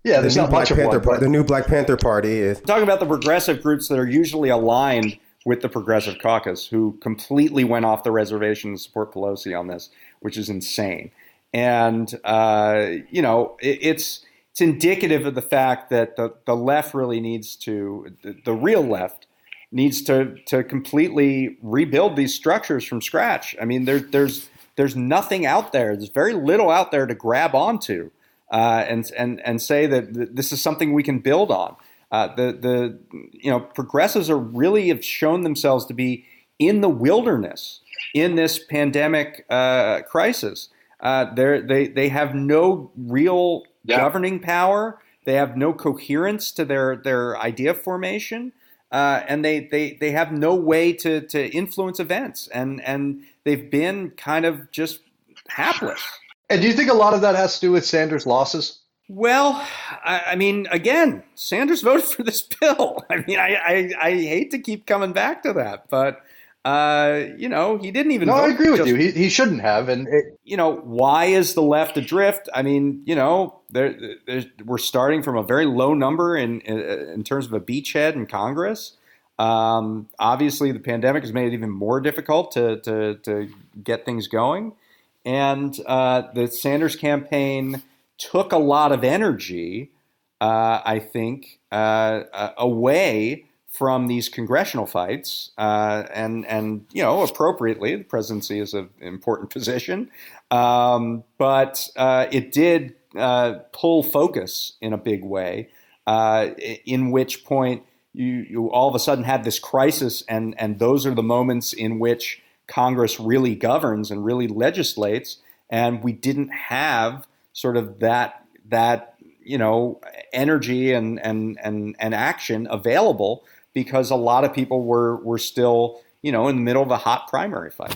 A: Yeah, the new Black Panther one, The new Black Panther Party is
B: I'm talking about the progressive groups that are usually aligned with the Progressive Caucus, who completely went off the reservation to support Pelosi on this, which is insane. And uh, you know, it, it's it's indicative of the fact that the, the left really needs to, the, the real left needs to, to completely rebuild these structures from scratch. I mean, there, there's, there's nothing out there. There's very little out there to grab onto uh, and, and, and say that this is something we can build on. Uh, the the you know progressives are really have shown themselves to be in the wilderness in this pandemic uh, crisis. Uh, they they have no real yeah. governing power. They have no coherence to their their idea formation, uh, and they, they they have no way to to influence events. And and they've been kind of just hapless.
C: And do you think a lot of that has to do with Sanders' losses?
B: Well, I, I, mean, again, Sanders voted for this bill. I mean, I, I, I hate to keep coming back to that, but uh, you know, he didn't even.
C: No, I agree with just, you. He, he shouldn't have. And it,
B: you know, why is the left adrift? I mean, you know, there, we're starting from a very low number in, in, in terms of a beachhead in Congress. Um, obviously, the pandemic has made it even more difficult to to, to get things going, and uh, the Sanders campaign took a lot of energy, uh, I think, uh, uh, away from these congressional fights, uh, and and you know appropriately, the presidency is an important position, um, but uh, it did uh, pull focus in a big way. in which point you you all of a sudden had this crisis, and and those are the moments in which Congress really governs and really legislates, and we didn't have sort of that that you know energy and and and and action available because a lot of people were were still you know in the middle of a hot primary fight.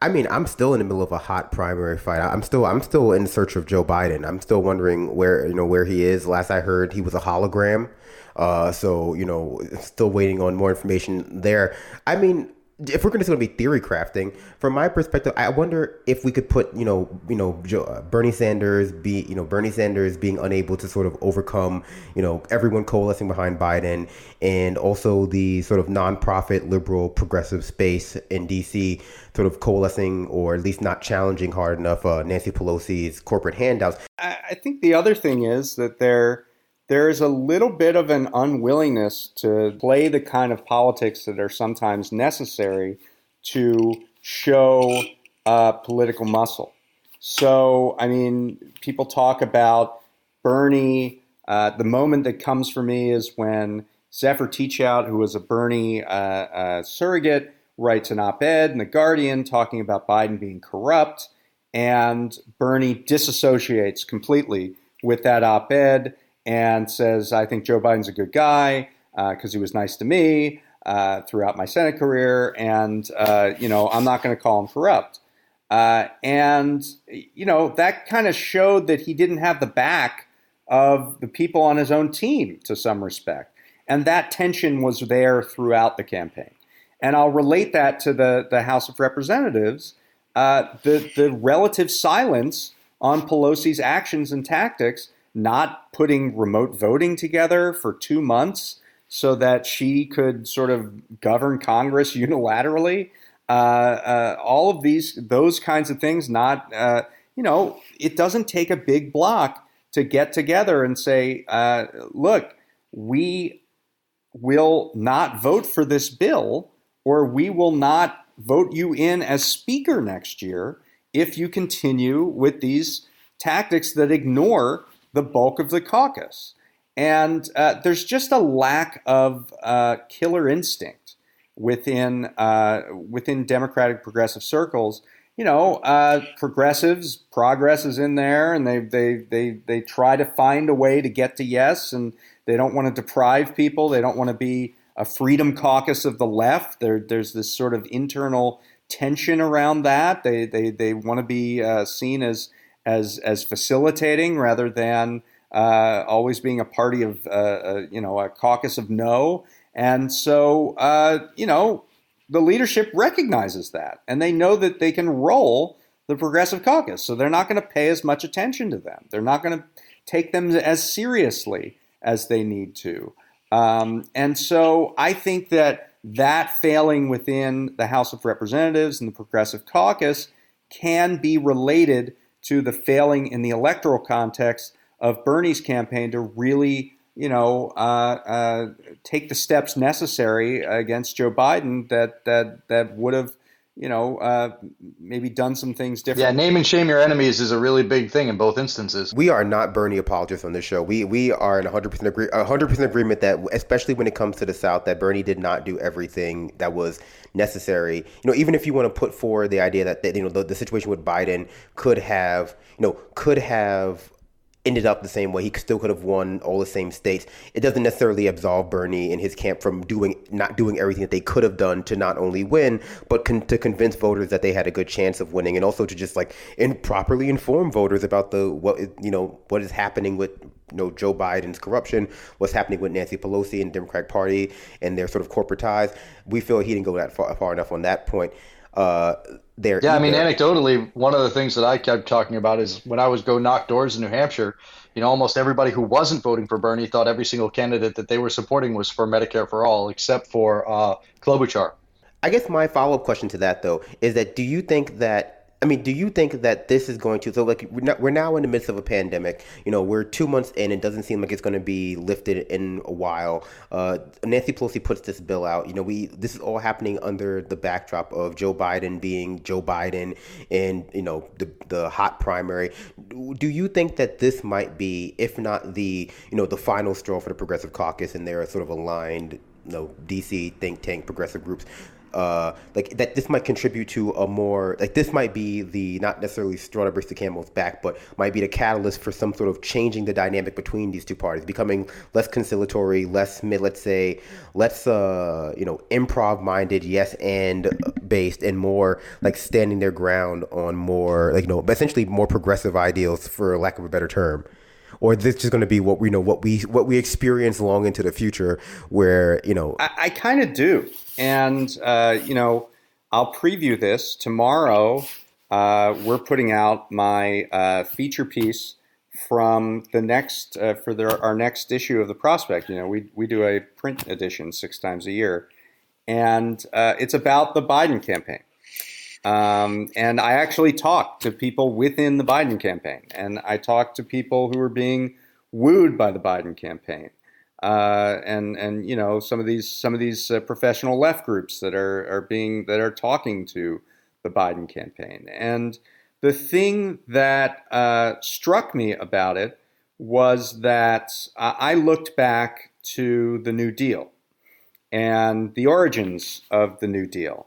A: I mean, I'm still in the middle of a hot primary fight. I'm still I'm still in search of Joe Biden. I'm still wondering where you know where he is. Last I heard, he was a hologram. Uh, so you know, still waiting on more information there. I mean, if we're going to be theory crafting, from my perspective, I wonder if we could put, you know, you know, uh, Bernie Sanders be, you know, Bernie Sanders being unable to sort of overcome, you know, everyone coalescing behind Biden, and also the sort of nonprofit liberal progressive space in D.C. sort of coalescing or at least not challenging hard enough uh, Nancy Pelosi's corporate handouts.
B: I think the other thing is that they're there is a little bit of an unwillingness to play the kind of politics that are sometimes necessary to show uh, political muscle. So, I mean, people talk about Bernie. Uh, the moment that comes for me is when Zephyr Teachout, who was a Bernie uh, uh surrogate, writes an op ed in The Guardian talking about Biden being corrupt, and Bernie disassociates completely with that op ed and says, I think Joe Biden's a good guy because uh, he was nice to me uh, throughout my Senate career, and uh, you know I'm not going to call him corrupt. Uh, and you know that kind of showed that he didn't have the back of the people on his own team to some respect, and that tension was there throughout the campaign. And I'll relate that to the the House of Representatives. Uh, the the relative silence on Pelosi's actions and tactics not putting remote voting together for two months so that she could sort of govern Congress unilaterally. Uh, uh, all of these, those kinds of things, not, uh, you know, it doesn't take a big block to get together and say, uh, look, we will not vote for this bill or we will not vote you in as speaker next year if you continue with these tactics that ignore the bulk of the caucus. And uh, there's just a lack of uh, killer instinct within uh, within Democratic progressive circles. You know, uh, progressives, progress is in there, and they, they they they try to find a way to get to yes, and they don't want to deprive people. They don't want to be a freedom caucus of the left. There, there's this sort of internal tension around that. They they they want to be uh, seen as as as facilitating rather than uh, always being a party of uh, uh, you know a caucus of no. And so uh, you know the leadership recognizes that, and they know that they can roll the progressive caucus, so they're not going to pay as much attention to them. They're not going to take them as seriously as they need to. Um, and so I think that that failing within the House of Representatives and the Progressive Caucus can be related to the failing in the electoral context of Bernie's campaign to really, you know, uh, uh, take the steps necessary against Joe Biden that that that would have, you know, uh, maybe done some things different.
C: Yeah, name and shame your enemies is a really big thing in both instances.
A: We are not Bernie apologists on this show. We we are in 100% agree 100% agreement that especially when it comes to the South that Bernie did not do everything that was necessary. You know, even if you want to put forward the idea that, that you know the, the situation with Biden could have, you know, could have ended up the same way. He still could have won all the same states. It doesn't necessarily absolve Bernie and his camp from doing not doing everything that they could have done to not only win, but con- to convince voters that they had a good chance of winning, and also to just like improperly inform voters about the what you know what is happening with you know Joe Biden's corruption, what's happening with Nancy Pelosi and the Democratic Party and their sort of corporate ties. We feel he didn't go that far, far enough on that point. Uh, there.
C: Yeah, either. I mean, anecdotally, one of the things that I kept talking about is when I was go knock doors in New Hampshire, you know, almost everybody who wasn't voting for Bernie thought every single candidate that they were supporting was for Medicare for all, except for uh, Klobuchar.
A: I guess my follow up question to that, though, is that do you think that I mean, do you think that this is going to so like we're, not, we're now in the midst of a pandemic? You know, we're two months in. It doesn't seem like it's going to be lifted in a while. Uh, Nancy Pelosi puts this bill out. You know, we this is all happening under the backdrop of Joe Biden being Joe Biden and you know the the hot primary. Do you think that this might be, if not the you know the final straw for the Progressive Caucus and their sort of aligned you know DC think tank progressive groups? Uh, like that this might contribute to a more like this might be the not necessarily straw that the camel's back, but might be the catalyst for some sort of changing the dynamic between these two parties, becoming less conciliatory, less mid, let's say, less uh, you know improv minded, yes and based, and more like standing their ground on more like you know essentially more progressive ideals, for lack of a better term. Or is this just going to be what we know what we what we experience long into the future where you know
B: i, I kind of do and uh, you know i'll preview this. Tomorrow uh, we're putting out my uh, feature piece from the next uh, for the, our next issue of the prospect. You know we, we do a print edition six times a year. And uh, it's about the biden campaign. Um, and I actually talked to people within the Biden campaign, and I talked to people who were being wooed by the Biden campaign, uh, and and you know some of these some of these uh, professional left groups that are are being that are talking to the Biden campaign. And the thing that uh, struck me about it was that I looked back to the New Deal and the origins of the New Deal.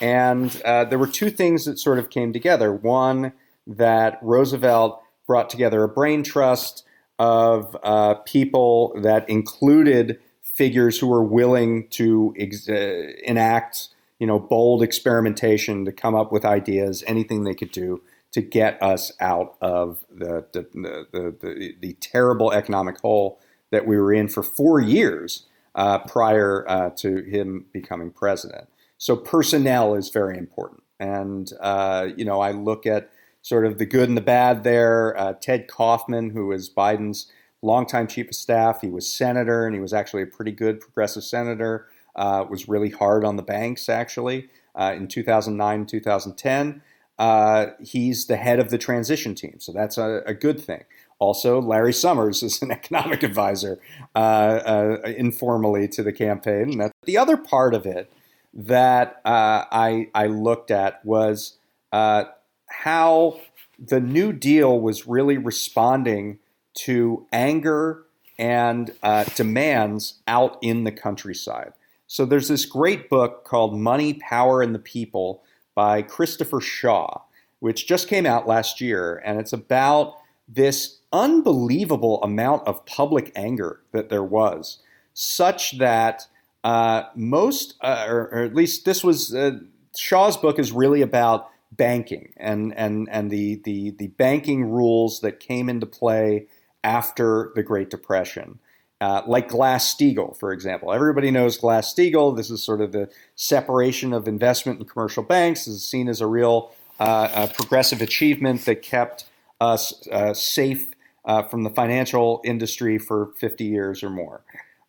B: And uh, there were two things that sort of came together. One, that Roosevelt brought together a brain trust of uh, people that included figures who were willing to ex- uh, enact, you know, bold experimentation to come up with ideas, anything they could do to get us out of the the, the, the, the terrible economic hole that we were in for four years uh, prior uh, to him becoming president. So personnel is very important. And, uh, you know, I look at sort of the good and the bad there. Uh, Ted Kaufman, who is Biden's longtime chief of staff, he was senator and he was actually a pretty good progressive senator, uh, was really hard on the banks actually uh, in 2009 2010. Uh, he's the head of the transition team, so that's a, a good thing. Also, Larry Summers is an economic advisor uh, uh, informally to the campaign. And the other part of it that I, I looked at was uh, how the New Deal was really responding to anger and uh, demands out in the countryside. So there's this great book called Money, Power, and the People by Christopher Shaw, which just came out last year, and it's about this unbelievable amount of public anger that there was, such that uh, most, uh, or, or, at least this was uh, Shaw's book is really about banking and and and the the the banking rules that came into play after the Great Depression. Uh, like Glass Steagall, for example. Everybody knows Glass Steagall. This is sort of the separation of investment and commercial banks. This is seen as a real uh, progressive achievement that kept us uh, safe uh, from the financial industry for 50 years or more.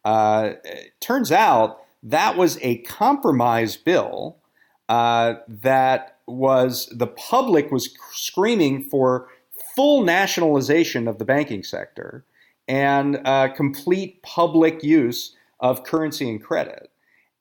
B: Uh, turns out that was a compromise bill uh, that was the public was screaming for full nationalization of the banking sector and uh, complete public use of currency and credit.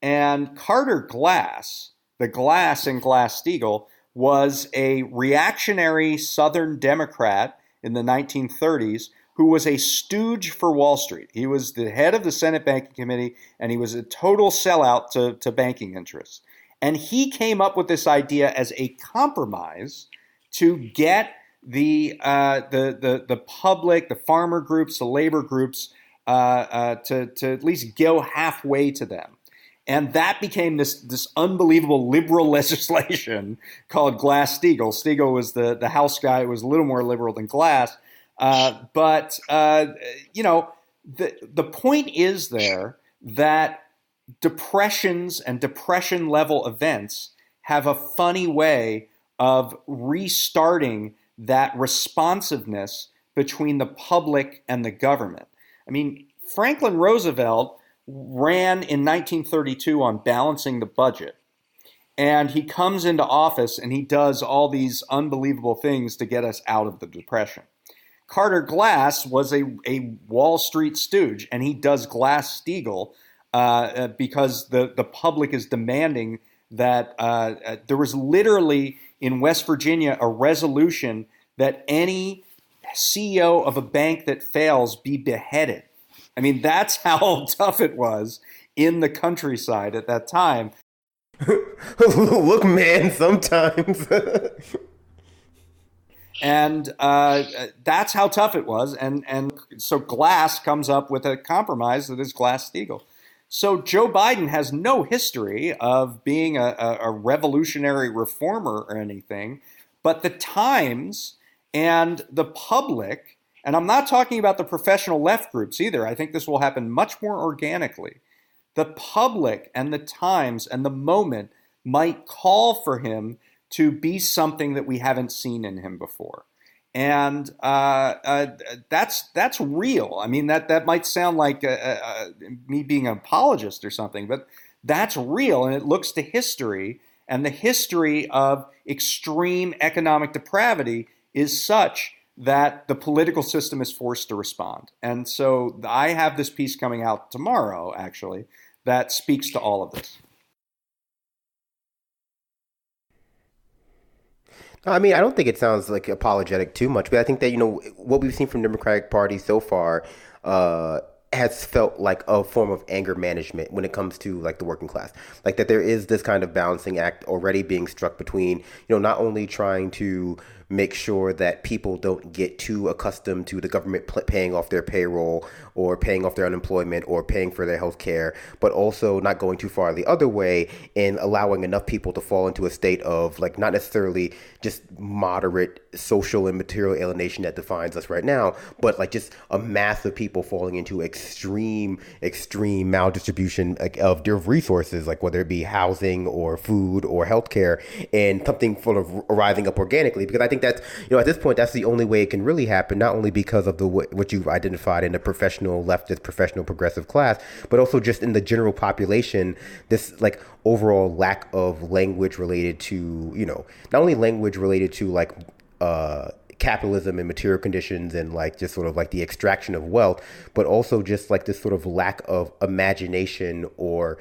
B: And Carter Glass the Glass in Glass Steagall was a reactionary Southern Democrat in the 1930s who was a stooge for Wall Street. He was the head of the Senate Banking Committee, and he was a total sellout to, to banking interests. And he came up with this idea as a compromise to get the, uh, the, the, the public, the farmer groups, the labor groups, uh, uh, to, to at least go halfway to them. And that became this, this unbelievable liberal legislation called Glass Steagall. Steagall was the, the House guy who was a little more liberal than Glass. Uh, but, uh, you know, the, the point is there that depressions and depression level events have a funny way of restarting that responsiveness between the public and the government. I mean, Franklin Roosevelt ran in 1932 on balancing the budget. And he comes into office and he does all these unbelievable things to get us out of the Depression. Carter Glass was a, a Wall Street stooge, and he does Glass Steagall uh, uh because the, the public is demanding that uh, uh, there was literally in West Virginia a resolution that any CEO of a bank that fails be beheaded. I mean, that's how tough it was in the countryside at that time.
A: Look, man, sometimes.
B: and uh, that's how tough it was. And and so Glass comes up with a compromise that is Glass Steagall. So Joe Biden has no history of being a, a, a revolutionary reformer or anything, but the Times and the public and I'm not talking about the professional left groups either. I think this will happen much more organically. The public and the times and the moment might call for him to be something that we haven't seen in him before. And uh, uh, that's that's real. I mean, that that might sound like uh, uh, uh, me being an apologist or something, but that's real, and it looks to history. And the history of extreme economic depravity is such that the political system is forced to respond. And so I have this piece coming out tomorrow, actually, that speaks to all of this.
A: I mean, I don't think it sounds like apologetic too much, but I think that, you know, what we've seen from Democratic Party so far, uh, has felt like a form of anger management when it comes to like the working class. Like that there is this kind of balancing act already being struck between you know not only trying to make sure that people don't get too accustomed to the government paying off their payroll or paying off their unemployment or paying for their health care, but also not going too far the other way and allowing enough people to fall into a state of like not necessarily just moderate social and material alienation that defines us right now, but like just a mass of people falling into extreme, extreme maldistribution of their resources, like whether it be housing or food or healthcare, and something sort of arising up organically. Because I think that's you know at this point that's the only way it can really happen, not only because of the what you've identified in the professional leftist, professional progressive class, but also just in the general population. This like overall lack of language related to you know not only language related to like uh, capitalism and material conditions and like just sort of like the extraction of wealth, but also just like this sort of lack of imagination or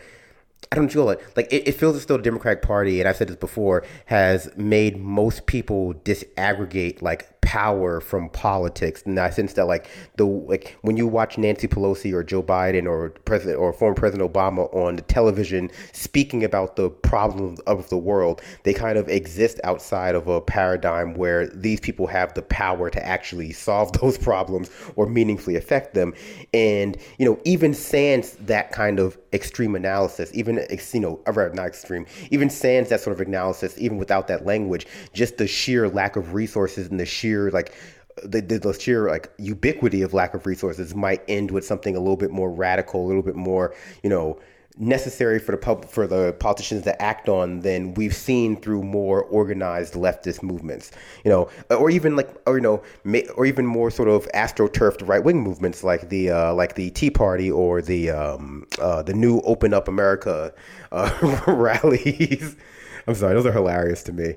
A: I don't feel it. Like it, it feels as though the Democratic Party, and I've said this before, has made most people disaggregate like power from politics in that sense that like the like when you watch Nancy Pelosi or Joe Biden or President or former President Obama on the television speaking about the problems of the world, they kind of exist outside of a paradigm where these people have the power to actually solve those problems or meaningfully affect them. And you know, even sans that kind of extreme analysis, even you know, not extreme, even sans that sort of analysis, even without that language, just the sheer lack of resources and the sheer like the, the, sheer like ubiquity of lack of resources might end with something a little bit more radical, a little bit more, you know, necessary for the pub for the politicians to act on than we've seen through more organized leftist movements, you know, or even like, or you know, or even more sort of astroturfed right wing movements like the uh, like the Tea Party or the um, uh, the new Open Up America uh, rallies. I'm sorry, those are hilarious to me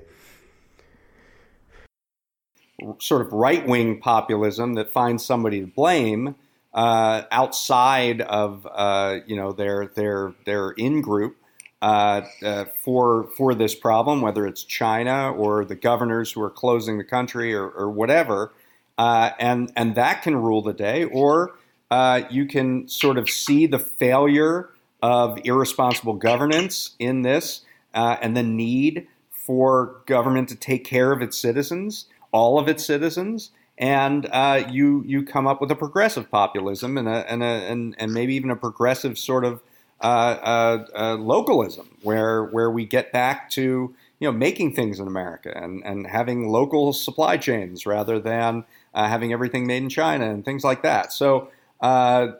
B: sort of right wing populism that finds somebody to blame uh, outside of uh, you know their their their in group. uh, uh, for for this problem, whether it's China or the governors who are closing the country or, or whatever, uh, and and that can rule the day, or uh, you can sort of see the failure of irresponsible governance in this, and the need for government to take care of its citizens, all of its citizens, and uh, you you come up with a progressive populism and a, and, a, and and maybe even a progressive sort of uh, uh, uh, localism, where where we get back to you know making things in America and and having local supply chains rather than uh, having everything made in China and things like that. So uh,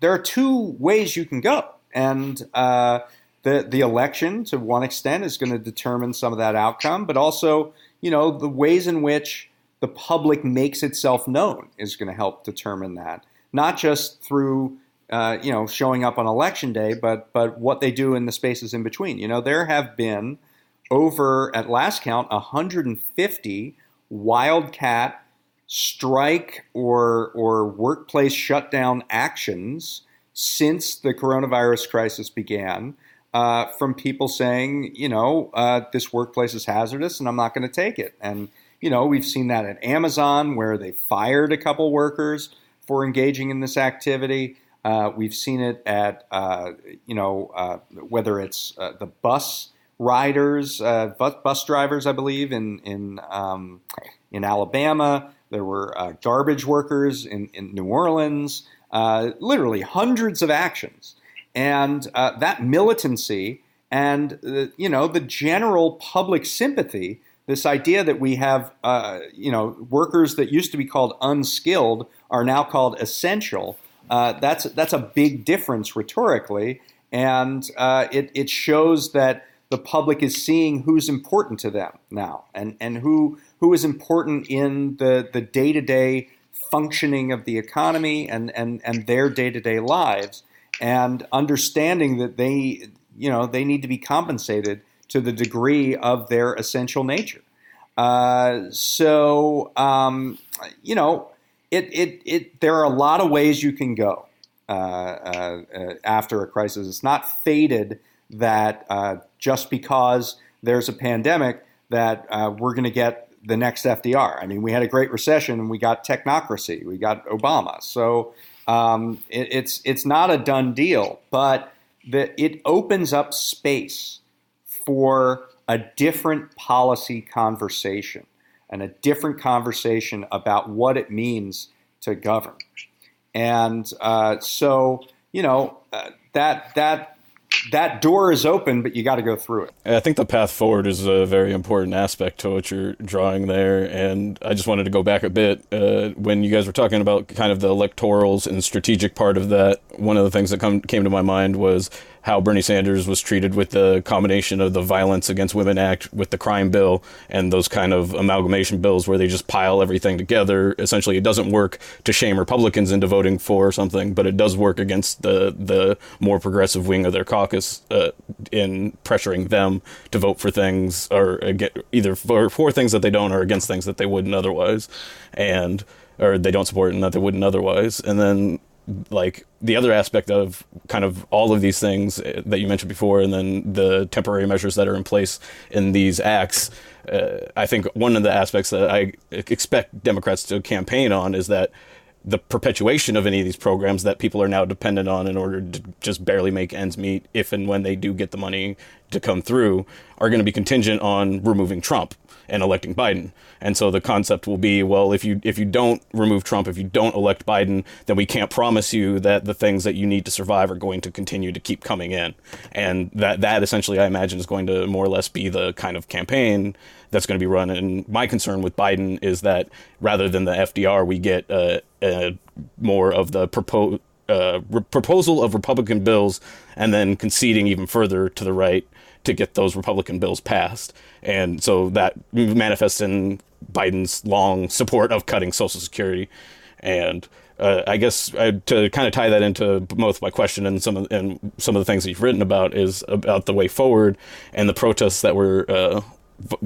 B: there are two ways you can go, and the the election to one extent is going to determine some of that outcome, but also you know the ways in which the public makes itself known is going to help determine that, not just through uh, you know showing up on election day, but but what they do in the spaces in between. You know, there have been over at last count 150 wildcat strike or or workplace shutdown actions since the coronavirus crisis began uh, from people saying, you know, uh, this workplace is hazardous and I'm not going to take it. And, you know, we've seen that at Amazon where they fired a couple workers for engaging in this activity. Uh, we've seen it at, uh, you know, uh, whether it's uh, the bus riders, bus, bus, drivers, I believe, in, in, um, in Alabama. There were garbage workers in, in New Orleans. literally hundreds of actions and uh, that militancy and uh, you know the general public sympathy this idea that we have uh, you know workers that used to be called unskilled are now called essential. Uh, that's that's a big difference rhetorically and uh, it, it shows that the public is seeing who's important to them now and, and who who is important in the, the day-to-day functioning of the economy and, and, and their day-to-day lives and understanding that they, you know, they need to be compensated to the degree of their essential nature. Uh, so, um, you know, it, it, it, there are a lot of ways you can go uh, uh, uh after a crisis. It's not fated that uh, just because there's a pandemic that uh, we're going to get the next FDR. I mean, we had a great recession and we got technocracy, we got Obama. So um, it, it's it's not a done deal, but the, it opens up space for a different policy conversation and a different conversation about what it means to govern. And uh, so, you know, uh, that that that door is open, but you got to go through it.
E: I think the path forward is a very important aspect to what you're drawing there. And I just wanted to go back a bit. Uh, when you guys were talking about kind of the electorals and strategic part of that, one of the things that come, came to my mind was how Bernie Sanders was treated with the combination of the Violence Against Women Act with the crime bill and those kind of amalgamation bills where they just pile everything together. Essentially, it doesn't work to shame Republicans into voting for something, but it does work against the the more progressive wing of their caucus uh, in pressuring them to vote for things or get either for, for things that they don't or against things that they wouldn't otherwise, and or they don't support and that they wouldn't otherwise. And then like the other aspect of kind of all of these things uh, that you mentioned before, and then the temporary measures that are in place in these acts. Uh, I think one of the aspects that I expect Democrats to campaign on is that the perpetuation of any of these programs that people are now dependent on in order to just barely make ends meet, if and when they do get the money to come through, are going to be contingent on removing Trump and electing Biden. And so the concept will be, well, if you if you don't remove Trump, if you don't elect Biden, then we can't promise you that the things that you need to survive are going to continue to keep coming in. And that that essentially, I imagine, is going to more or less be the kind of campaign that's going to be run. And my concern with Biden is that rather than the FDR, we get uh, more of the proposed. Uh, re- proposal of Republican bills and then conceding even further to the right to get those Republican bills passed. And so that manifests in Biden's long support of cutting Social Security. And uh, I guess uh, to kind of tie that into both my question and some of and some of the things that you've written about is about the way forward and the protests that were uh,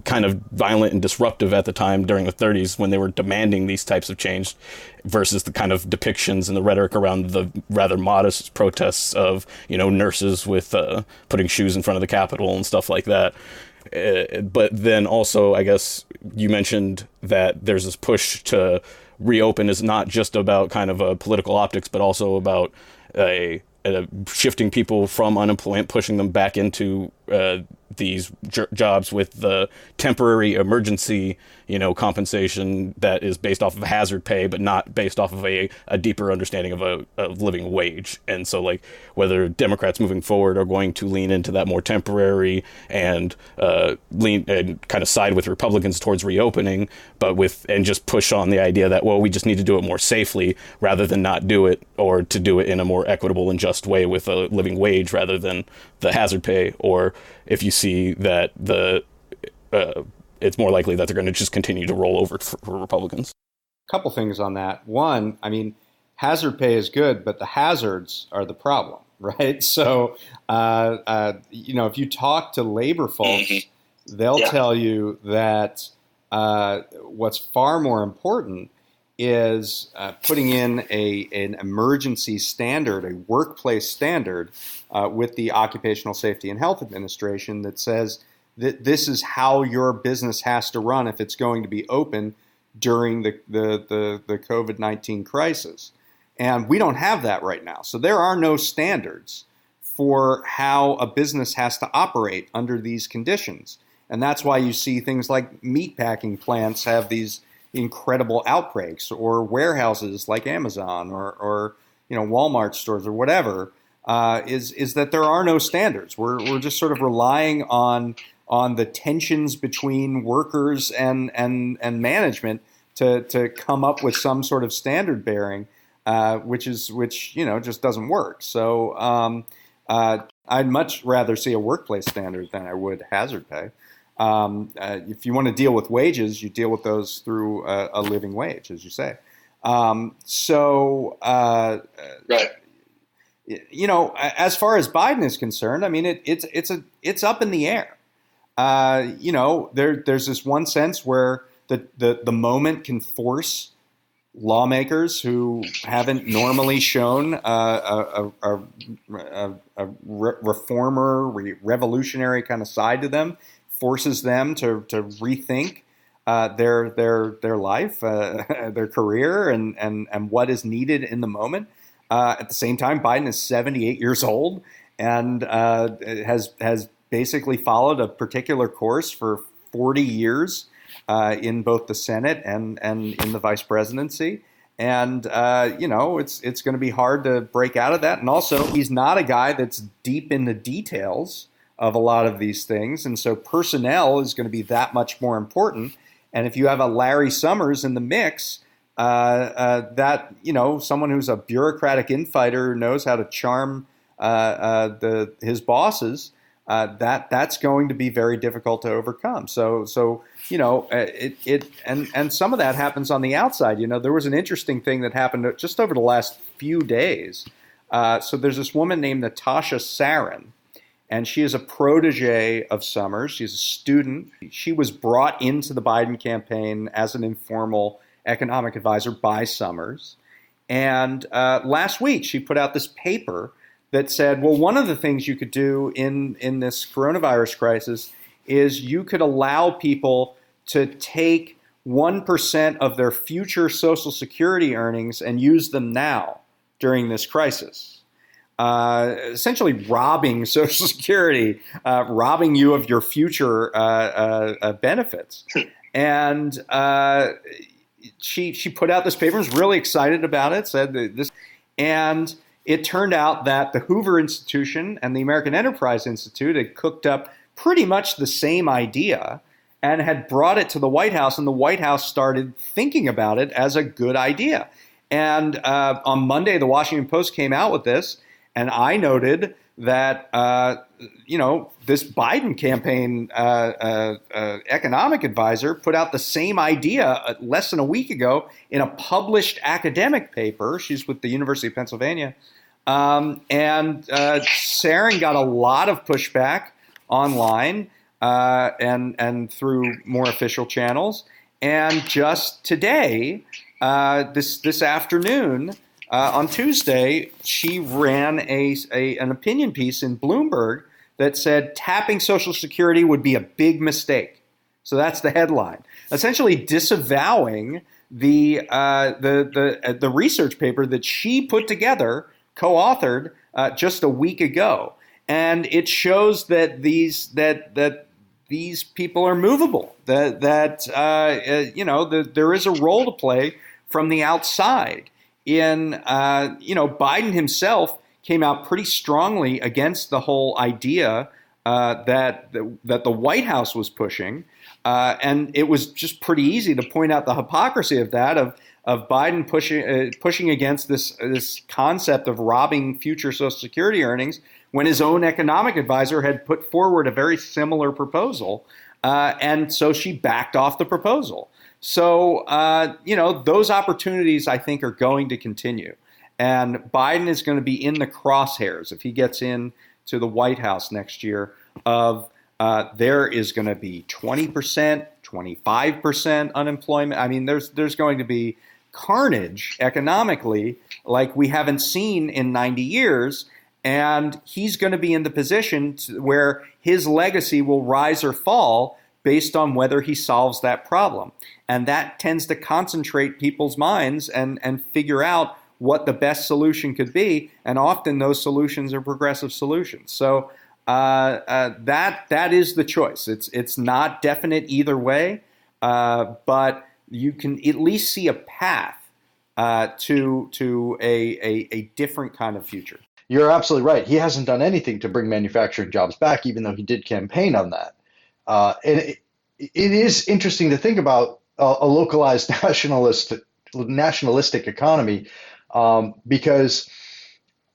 E: kind of violent and disruptive at the time during the 30s when they were demanding these types of change versus the kind of depictions and the rhetoric around the rather modest protests of you know nurses with uh, putting shoes in front of the Capitol and stuff like that. Uh, but then also, I guess you mentioned that there's this push to reopen is not just about kind of a political optics, but also about a, a shifting people from unemployment, pushing them back into uh, these j- jobs with the temporary emergency, you know, compensation that is based off of hazard pay, but not based off of a, a deeper understanding of a, a living wage. And so, like, whether Democrats moving forward are going to lean into that more temporary and uh, lean and kind of side with Republicans towards reopening, but with and just push on the idea that well, we just need to do it more safely rather than not do it, or to do it in a more equitable and just way with a living wage rather than the hazard pay, or if you see that the uh, it's more likely that they're going to just continue to roll over for, for Republicans.
B: A couple things on that. One, I mean, hazard pay is good, but the hazards are the problem, right? So, uh, uh, you know, if you talk to labor folks, mm-hmm. they'll yeah. tell you that uh, what's far more important is uh, putting in a, an emergency standard, a workplace standard, uh, with the Occupational Safety and Health Administration that says that this is how your business has to run if it's going to be open during the, the, the, the COVID 19 crisis. And we don't have that right now. So there are no standards for how a business has to operate under these conditions. And that's why you see things like meatpacking plants have these incredible outbreaks or warehouses like Amazon or, or you know Walmart stores or whatever uh, is is that there are no standards. We're we're just sort of relying on on the tensions between workers and and and management to to come up with some sort of standard bearing, uh, which is which you know just doesn't work. So um, uh, I'd much rather see a workplace standard than I would hazard pay. Um, uh, if you want to deal with wages, you deal with those through a, a living wage, as you say. Um, so, uh,
D: right.
B: You know, as far as Biden is concerned, I mean, it, it's it's a it's up in the air. Uh, you know, there there's this one sense where the, the the moment can force lawmakers who haven't normally shown uh, a, a, a, a, reformer, revolutionary kind of side to them forces them to, to rethink uh, their their their life, uh, their career, and, and and what is needed in the moment. Uh, at the same time, Biden is 78 years old and uh, has has basically followed a particular course for 40 years uh, in both the Senate and and in the vice presidency. And uh, you know, it's it's going to be hard to break out of that. And also, he's not a guy that's deep in the details of a lot of these things. And so personnel is going to be that much more important. And if you have a Larry Summers in the mix, uh, uh, that you know someone who's a bureaucratic infighter knows how to charm uh, uh the his bosses. That that's going to be very difficult to overcome. So so you know it it and and some of that happens on the outside. You know there was an interesting thing that happened just over the last few days. so there's this woman named Natasha Sarin and she is a protege of Summers. She's a student. She was brought into the Biden campaign as an informal economic advisor by Summers. And uh, last week, she put out this paper that said, well, one of the things you could do in, in this coronavirus crisis is you could allow people to take 1% of their future Social Security earnings and use them now during this crisis uh, essentially robbing Social Security, uh, robbing you of your future uh, uh, uh benefits. and uh, she she put out this paper, was really excited about it. Said this, and it turned out that the Hoover Institution and the American Enterprise Institute had cooked up pretty much the same idea and had brought it to the White House, and the White House started thinking about it as a good idea. And uh, on Monday, the Washington Post came out with this and I noted that uh, you know this Biden campaign uh, uh, uh, economic advisor put out the same idea uh, less than a week ago in a published academic paper. She's with the University of Pennsylvania, um, and uh, got a lot of pushback online. uh, and and through more official channels. And just today, this this afternoon, uh, on Tuesday, she ran a, a, an opinion piece in Bloomberg that said tapping Social Security would be a big mistake. So that's the headline, essentially disavowing the uh, the the uh, the research paper that she put together, co-authored uh, just a week ago, and it shows that these that that these people are movable. That that uh, uh, you know the, there is a role to play from the outside. In uh, you know Biden himself came out pretty strongly against the whole idea that the, that the White House was pushing. Uh, and it was just pretty easy to point out the hypocrisy of that of of Biden pushing uh, pushing against this this concept of robbing future Social Security earnings when his own economic advisor had put forward a very similar proposal, uh, and so she backed off the proposal. So uh, you know those opportunities I think are going to continue, and Biden is going to be in the crosshairs if he gets in to the White House next year of uh, there is going to be 20%, 25% unemployment. I mean, there's there's going to be carnage economically like we haven't seen in 90 years. And he's going to be in the position where his legacy will rise or fall based on whether he solves that problem. And that tends to concentrate people's minds and, and figure out what the best solution could be. And often those solutions are progressive solutions. So uh, uh, that that is the choice. It's it's not definite either way, uh, but you can at least see a path uh, to to a, a, a different kind of future.
C: You're absolutely right. He hasn't done anything to bring manufacturing jobs back, even though he did campaign on that. Uh, and it, it is interesting to think about a, a localized nationalist nationalistic economy um, because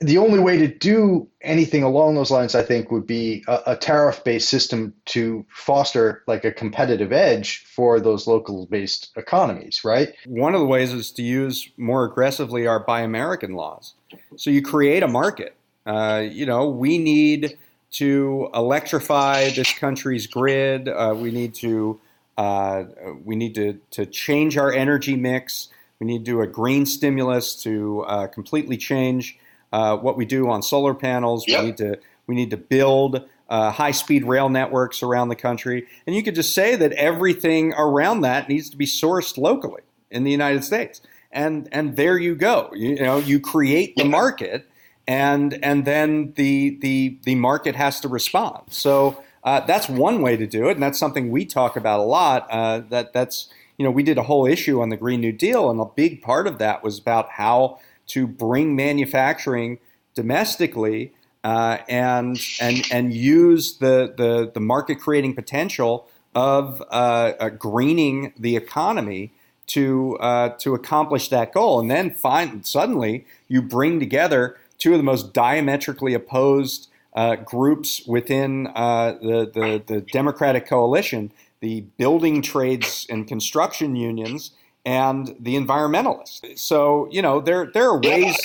C: the only way to do anything along those lines, I think, would be a, a tariff-based system to foster like a competitive edge for those local-based economies, right?
B: One of the ways is to use more aggressively our Buy American laws. So you create a market. Uh, you know, we need to electrify this country's grid. Uh, we need to uh, we need to to change our energy mix. We need to do a green stimulus to uh, completely change uh, what we do on solar panels. Yep. We need to we need to build uh, high speed rail networks around the country, and you could just say that everything around that needs to be sourced locally in the United States. And and there you go. You, you know, you create the market, and and then the the the market has to respond. So. Uh, that's one way to do it, and that's something we talk about a lot. Uh, that that's you know we did a whole issue on the Green New Deal, and a big part of that was about how to bring manufacturing domestically uh, and and and use the the, the market creating potential of uh, uh, greening the economy to uh, to accomplish that goal, and then find suddenly you bring together two of the most diametrically opposed uh, groups within uh, the, the the Democratic coalition, the building trades and construction unions and the environmentalists. So you know there there are ways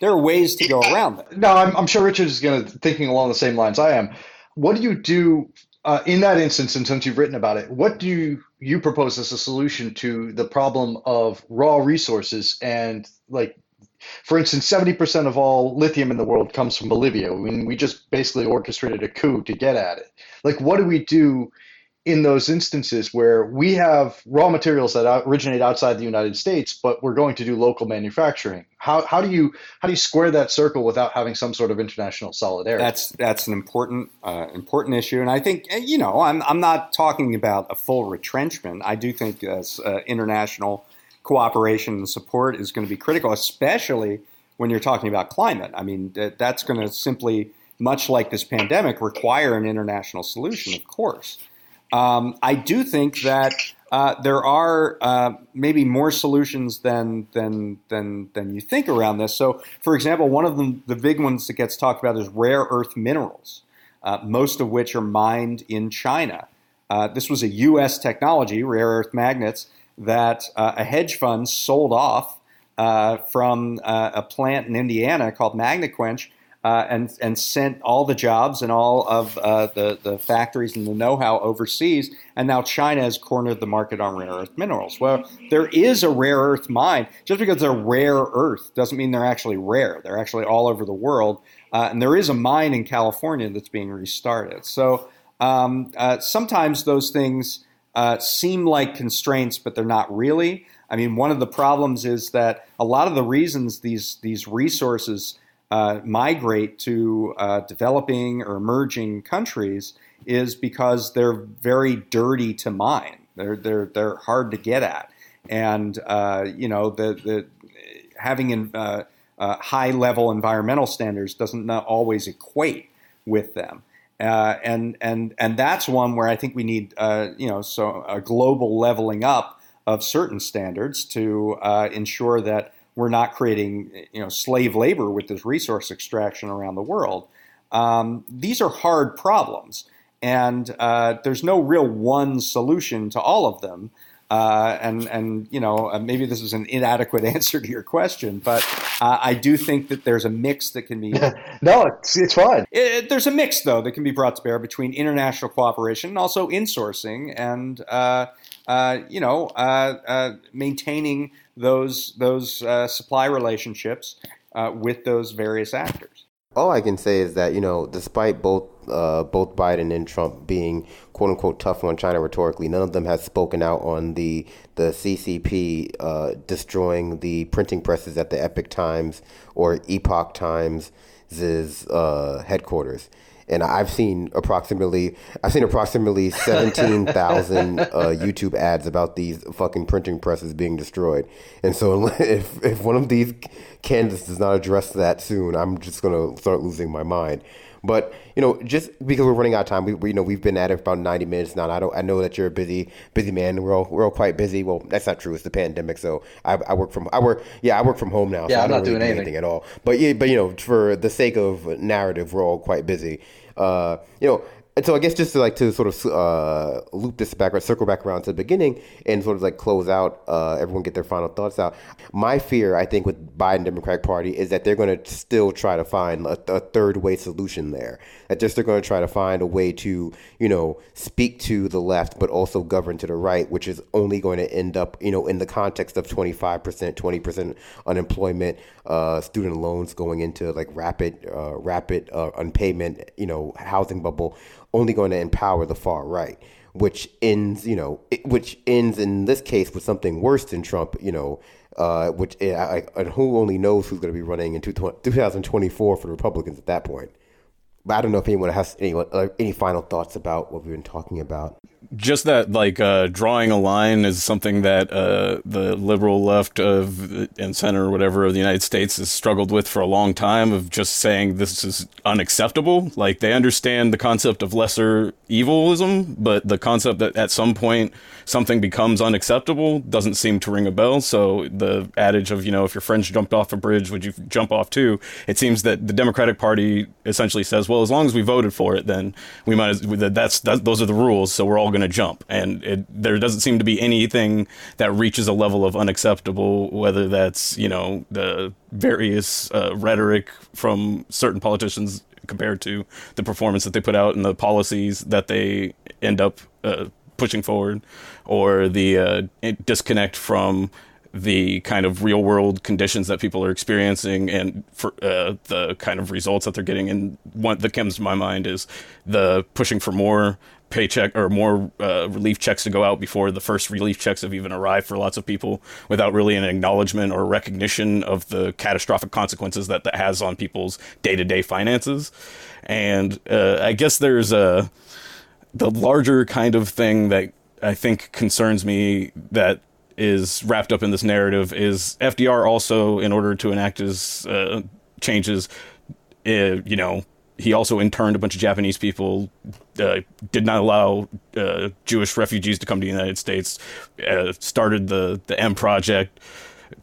B: there are ways to go around that.
C: No, I'm, I'm sure Richard is going to thinking along the same lines I am. What do you do uh, in that instance? And since you've written about it, what do you, you propose as a solution to the problem of raw resources and like? For instance, 70% of all lithium in the world comes from Bolivia. I mean, we just basically orchestrated a coup to get at it. Like, what do we do in those instances where we have raw materials that originate outside the United States, but we're going to do local manufacturing. How, how do you how do you square that circle without having some sort of international solidarity?
B: That's that's an important uh, important issue, and I think eh, you know I'm I'm not talking about a full retrenchment. I do think as uh, international cooperation and support is going to be critical, especially when you're talking about climate. I mean that, that's going to simply much like this pandemic require an international solution, of course. Um, I do think that uh, there are uh, maybe more solutions than than than than you think around this. So, for example, one of them, the big ones that gets talked about is rare earth minerals, uh, most of which are mined in China. Uh, this was a U.S. technology, rare earth magnets, that uh, a hedge fund sold off uh, from a plant in Indiana called Magnequench uh, and and sent all the jobs and all of uh, the the factories and the know-how overseas. And now China has cornered the market on rare earth minerals. Well, there is a rare earth mine. Just because they're rare earth doesn't mean they're actually rare. They're actually all over the world. Uh, and there is a mine in California that's being restarted. So um, uh, sometimes those things uh, seem like constraints, but they're not really. I mean, one of the problems is that a lot of the reasons these these resources uh, migrate to uh, developing or emerging countries is because they're very dirty to mine. They're they're they're hard to get at, and uh, you know the the having in, uh, uh, high level environmental standards doesn't always equate with them. Uh, and and and that's one where I think we need you know so a global leveling up of certain standards to ensure that we're not creating you know slave labor with this resource extraction around the world. Um, these are hard problems, and uh, there's no real one solution to all of them. Uh, and and you know uh, maybe this is an inadequate answer to your question, but uh, I do think that there's a mix that can be.
C: no, it's, it's fine.
B: It, there's a mix though that can be brought to bear between international cooperation and also insourcing, and uh, uh, you know maintaining those those uh, supply relationships uh, with those various actors.
A: All I can say is that you know, despite both uh, both Biden and Trump being quote unquote tough on China rhetorically, none of them has spoken out on the the CCP uh, destroying the printing presses at the Epoch Times or Epoch Times' uh, headquarters and I've seen approximately I've seen approximately seventeen thousand uh, YouTube ads about these fucking printing presses being destroyed. And so if if one of these candidates does not address that soon, I'm just gonna start losing my mind. But you know, just because we're running out of time, we, we you know we've been at it for about ninety minutes now. I don't I know that you're a busy busy man. We're all we're all quite busy. Well, that's not true. It's the pandemic, so I, I work from I work yeah I work from home now.
C: Yeah,
A: so
C: I'm
A: I
C: not
A: really
C: doing
A: do
C: anything.
A: anything at all. But yeah, but you know, for the sake of narrative, we're all quite busy. Uh, you know, and so I guess just to like to sort of uh, loop this back or circle back around to the beginning and sort of like close out, uh, everyone get their final thoughts out. My fear, I think, with Biden Democratic Party is that they're going to still try to find a, a third way solution there. That just they're going to try to find a way to you know speak to the left but also govern to the right, which is only going to end up you know in the context of twenty five percent, twenty percent unemployment, uh, student loans going into like rapid uh, rapid uh, unpayment, you know, housing bubble only going to empower the far right, which ends, you know, it, which ends in this case with something worse than Trump, you know, uh, which eh, and who only knows who's going to be running in two, 2024 for the Republicans at that point. But I don't know if anyone has any uh, any final thoughts about what we've been talking about
E: just that like uh, drawing a line is something that uh, the liberal left of and center or whatever of the United States has struggled with for a long time of just saying this is unacceptable. Like they understand the concept of lesser evilism, but the concept that at some point something becomes unacceptable doesn't seem to ring a bell. So the adage of you know if your friends jumped off a bridge, would you jump off too? It seems that the Democratic Party essentially says, well, as long as we voted for it, then we might. That's that, those are the rules. So we're all going to jump, and it, there doesn't seem to be anything that reaches a level of unacceptable, whether that's you know the various uh, rhetoric from certain politicians compared to the performance that they put out and the policies that they end up uh, pushing forward, or the uh, disconnect from the kind of real world conditions that people are experiencing and for uh, the kind of results that they're getting. And one that comes to my mind is the pushing for more paycheck or more uh, relief checks to go out before the first relief checks have even arrived for lots of people without really an acknowledgement or recognition of the catastrophic consequences that that has on people's day-to-day finances. And uh, i guess there's a the larger kind of thing that i think concerns me that is wrapped up in this narrative is fdr also in order to enact his uh, changes uh, you know he also interned a bunch of Japanese people, uh, did not allow uh, Jewish refugees to come to the United States, uh, started the, the M Project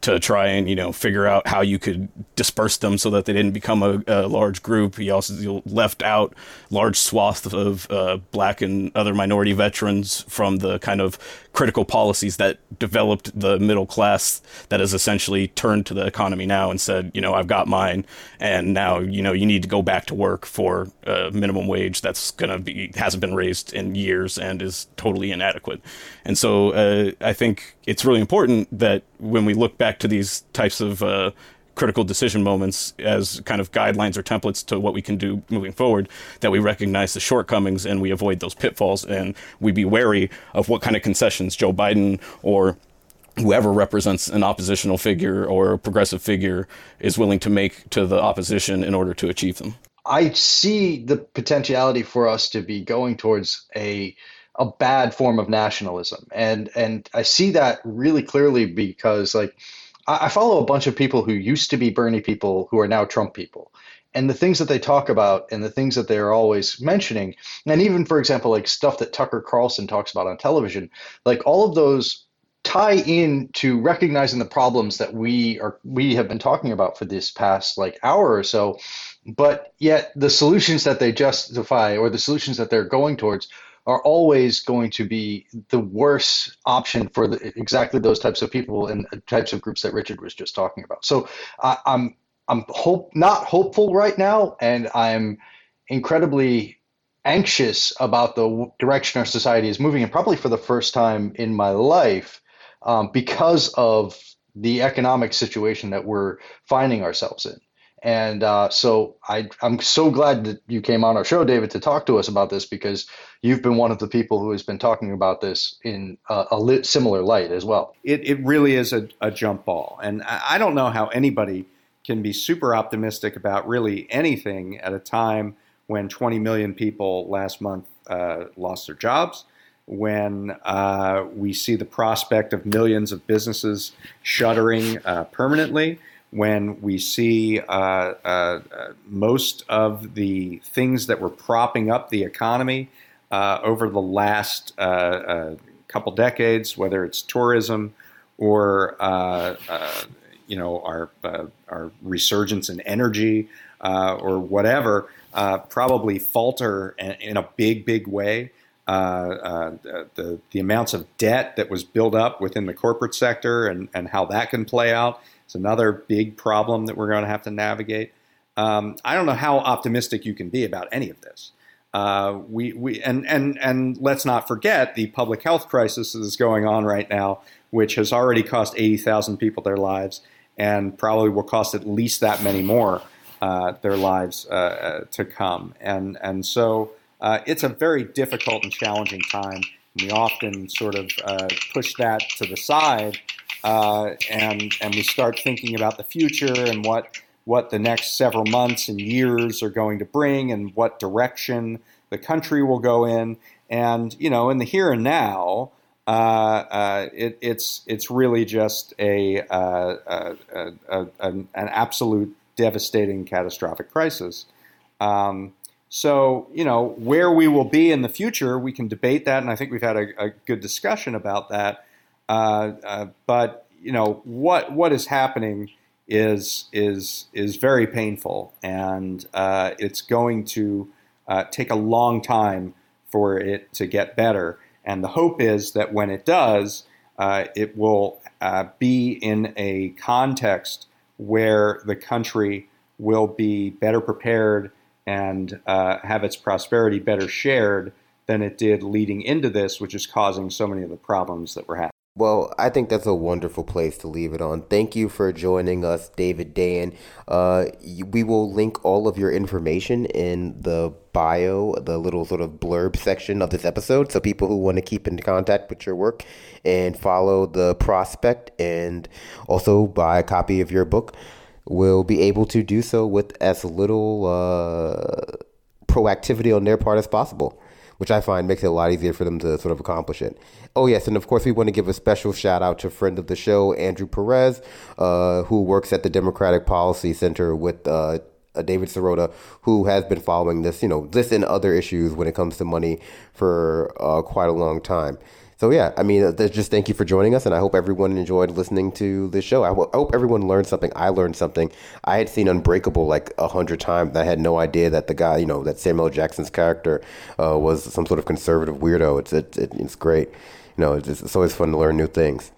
E: to try and, you know, figure out how you could disperse them so that they didn't become a, a large group. He also left out large swaths of uh, black and other minority veterans from the kind of critical policies that developed the middle class that has essentially turned to the economy now and said, you know, I've got mine, and now you know you need to go back to work for a minimum wage that's going to be hasn't been raised in years and is totally inadequate. And so uh, I think it's really important that when we look back to these types of uh, critical decision moments as kind of guidelines or templates to what we can do moving forward that we recognize the shortcomings and we avoid those pitfalls and we be wary of what kind of concessions Joe Biden or whoever represents an oppositional figure or a progressive figure is willing to make to the opposition in order to achieve them.
C: I see the potentiality for us to be going towards a a bad form of nationalism and and I see that really clearly because like I follow a bunch of people who used to be Bernie people who are now Trump people. And the things that they talk about and the things that they're always mentioning, and even, for example, like stuff that Tucker Carlson talks about on television, like all of those tie in to recognizing the problems that we are we have been talking about for this past like hour or so but yet the solutions that they justify or the solutions that they're going towards are always going to be the worst option for the, exactly those types of people and types of groups that Richard was just talking about. So I, I'm I'm hope not hopeful right now, and I'm incredibly anxious about the direction our society is moving, and probably for the first time in my life, um, because of the economic situation that we're finding ourselves in. And uh, so I, I'm so glad that you came on our show, David, to talk to us about this because you've been one of the people who has been talking about this in a, a similar light as well.
B: It, it really is a, a jump ball. And I don't know how anybody can be super optimistic about really anything at a time when 20 million people last month uh, lost their jobs, when uh, we see the prospect of millions of businesses shuttering uh, permanently when we see uh, uh, uh, most of the things that were propping up the economy uh, over the last uh, uh, couple decades, whether it's tourism or you know our our resurgence in energy or whatever, probably falter in, a big, big way. the the amounts of debt that was built up within the corporate sector and, and how that can play out it's another big problem that we're going to have to navigate. Um, I don't know how optimistic you can be about any of this. Uh, we, we and, and, and let's not forget the public health crisis that is going on right now, which has already cost 80,000 people their lives and probably will cost at least that many more uh, their lives uh, uh to come. And, and so uh, it's a very difficult and challenging time. And we often sort of uh, push that to the side uh, and and we start thinking about the future and what what the next several months and years are going to bring and what direction the country will go in. And you know, in the here and now, uh, uh, it, it's it's really just a, uh, a, a, an absolute devastating, catastrophic crisis. Um, so, you know, where we will be in the future, we can debate that, and I think we've had a, a good discussion about that. Uh, uh, but you know what what is happening is is is very painful, and uh, it's going to uh, take a long time for it to get better. And the hope is that when it does, uh, it will be in a context where the country will be better prepared and have its prosperity better shared than it did leading into this, which is causing so many of the problems that we're having.
A: Well, I think that's a wonderful place to leave it on. Thank you for joining us, David Dayen. Uh, we will link all of your information in the bio, the little sort of blurb section of this episode. So people who want to keep in contact with your work and follow the prospect and also buy a copy of your book will be able to do so with as little uh, proactivity on their part as possible which I find makes it a lot easier for them to sort of accomplish it. Oh, yes, and of course, we want to give a special shout out to friend of the show, Andrew Perez, uh, who works at the Democratic Policy Center with uh, uh, David Sirota, who has been following this, you know, this and other issues when it comes to money for uh, quite a long time. So yeah, I mean, uh, just thank you for joining us, and I hope everyone enjoyed listening to this show. I, w- I hope everyone learned something. I learned something. I had seen Unbreakable like a hundred times. I had no idea that the guy, you know, that Samuel Jackson's character uh, was some sort of conservative weirdo. It's it, it, it's great. You know, it's, it's always fun to learn new things.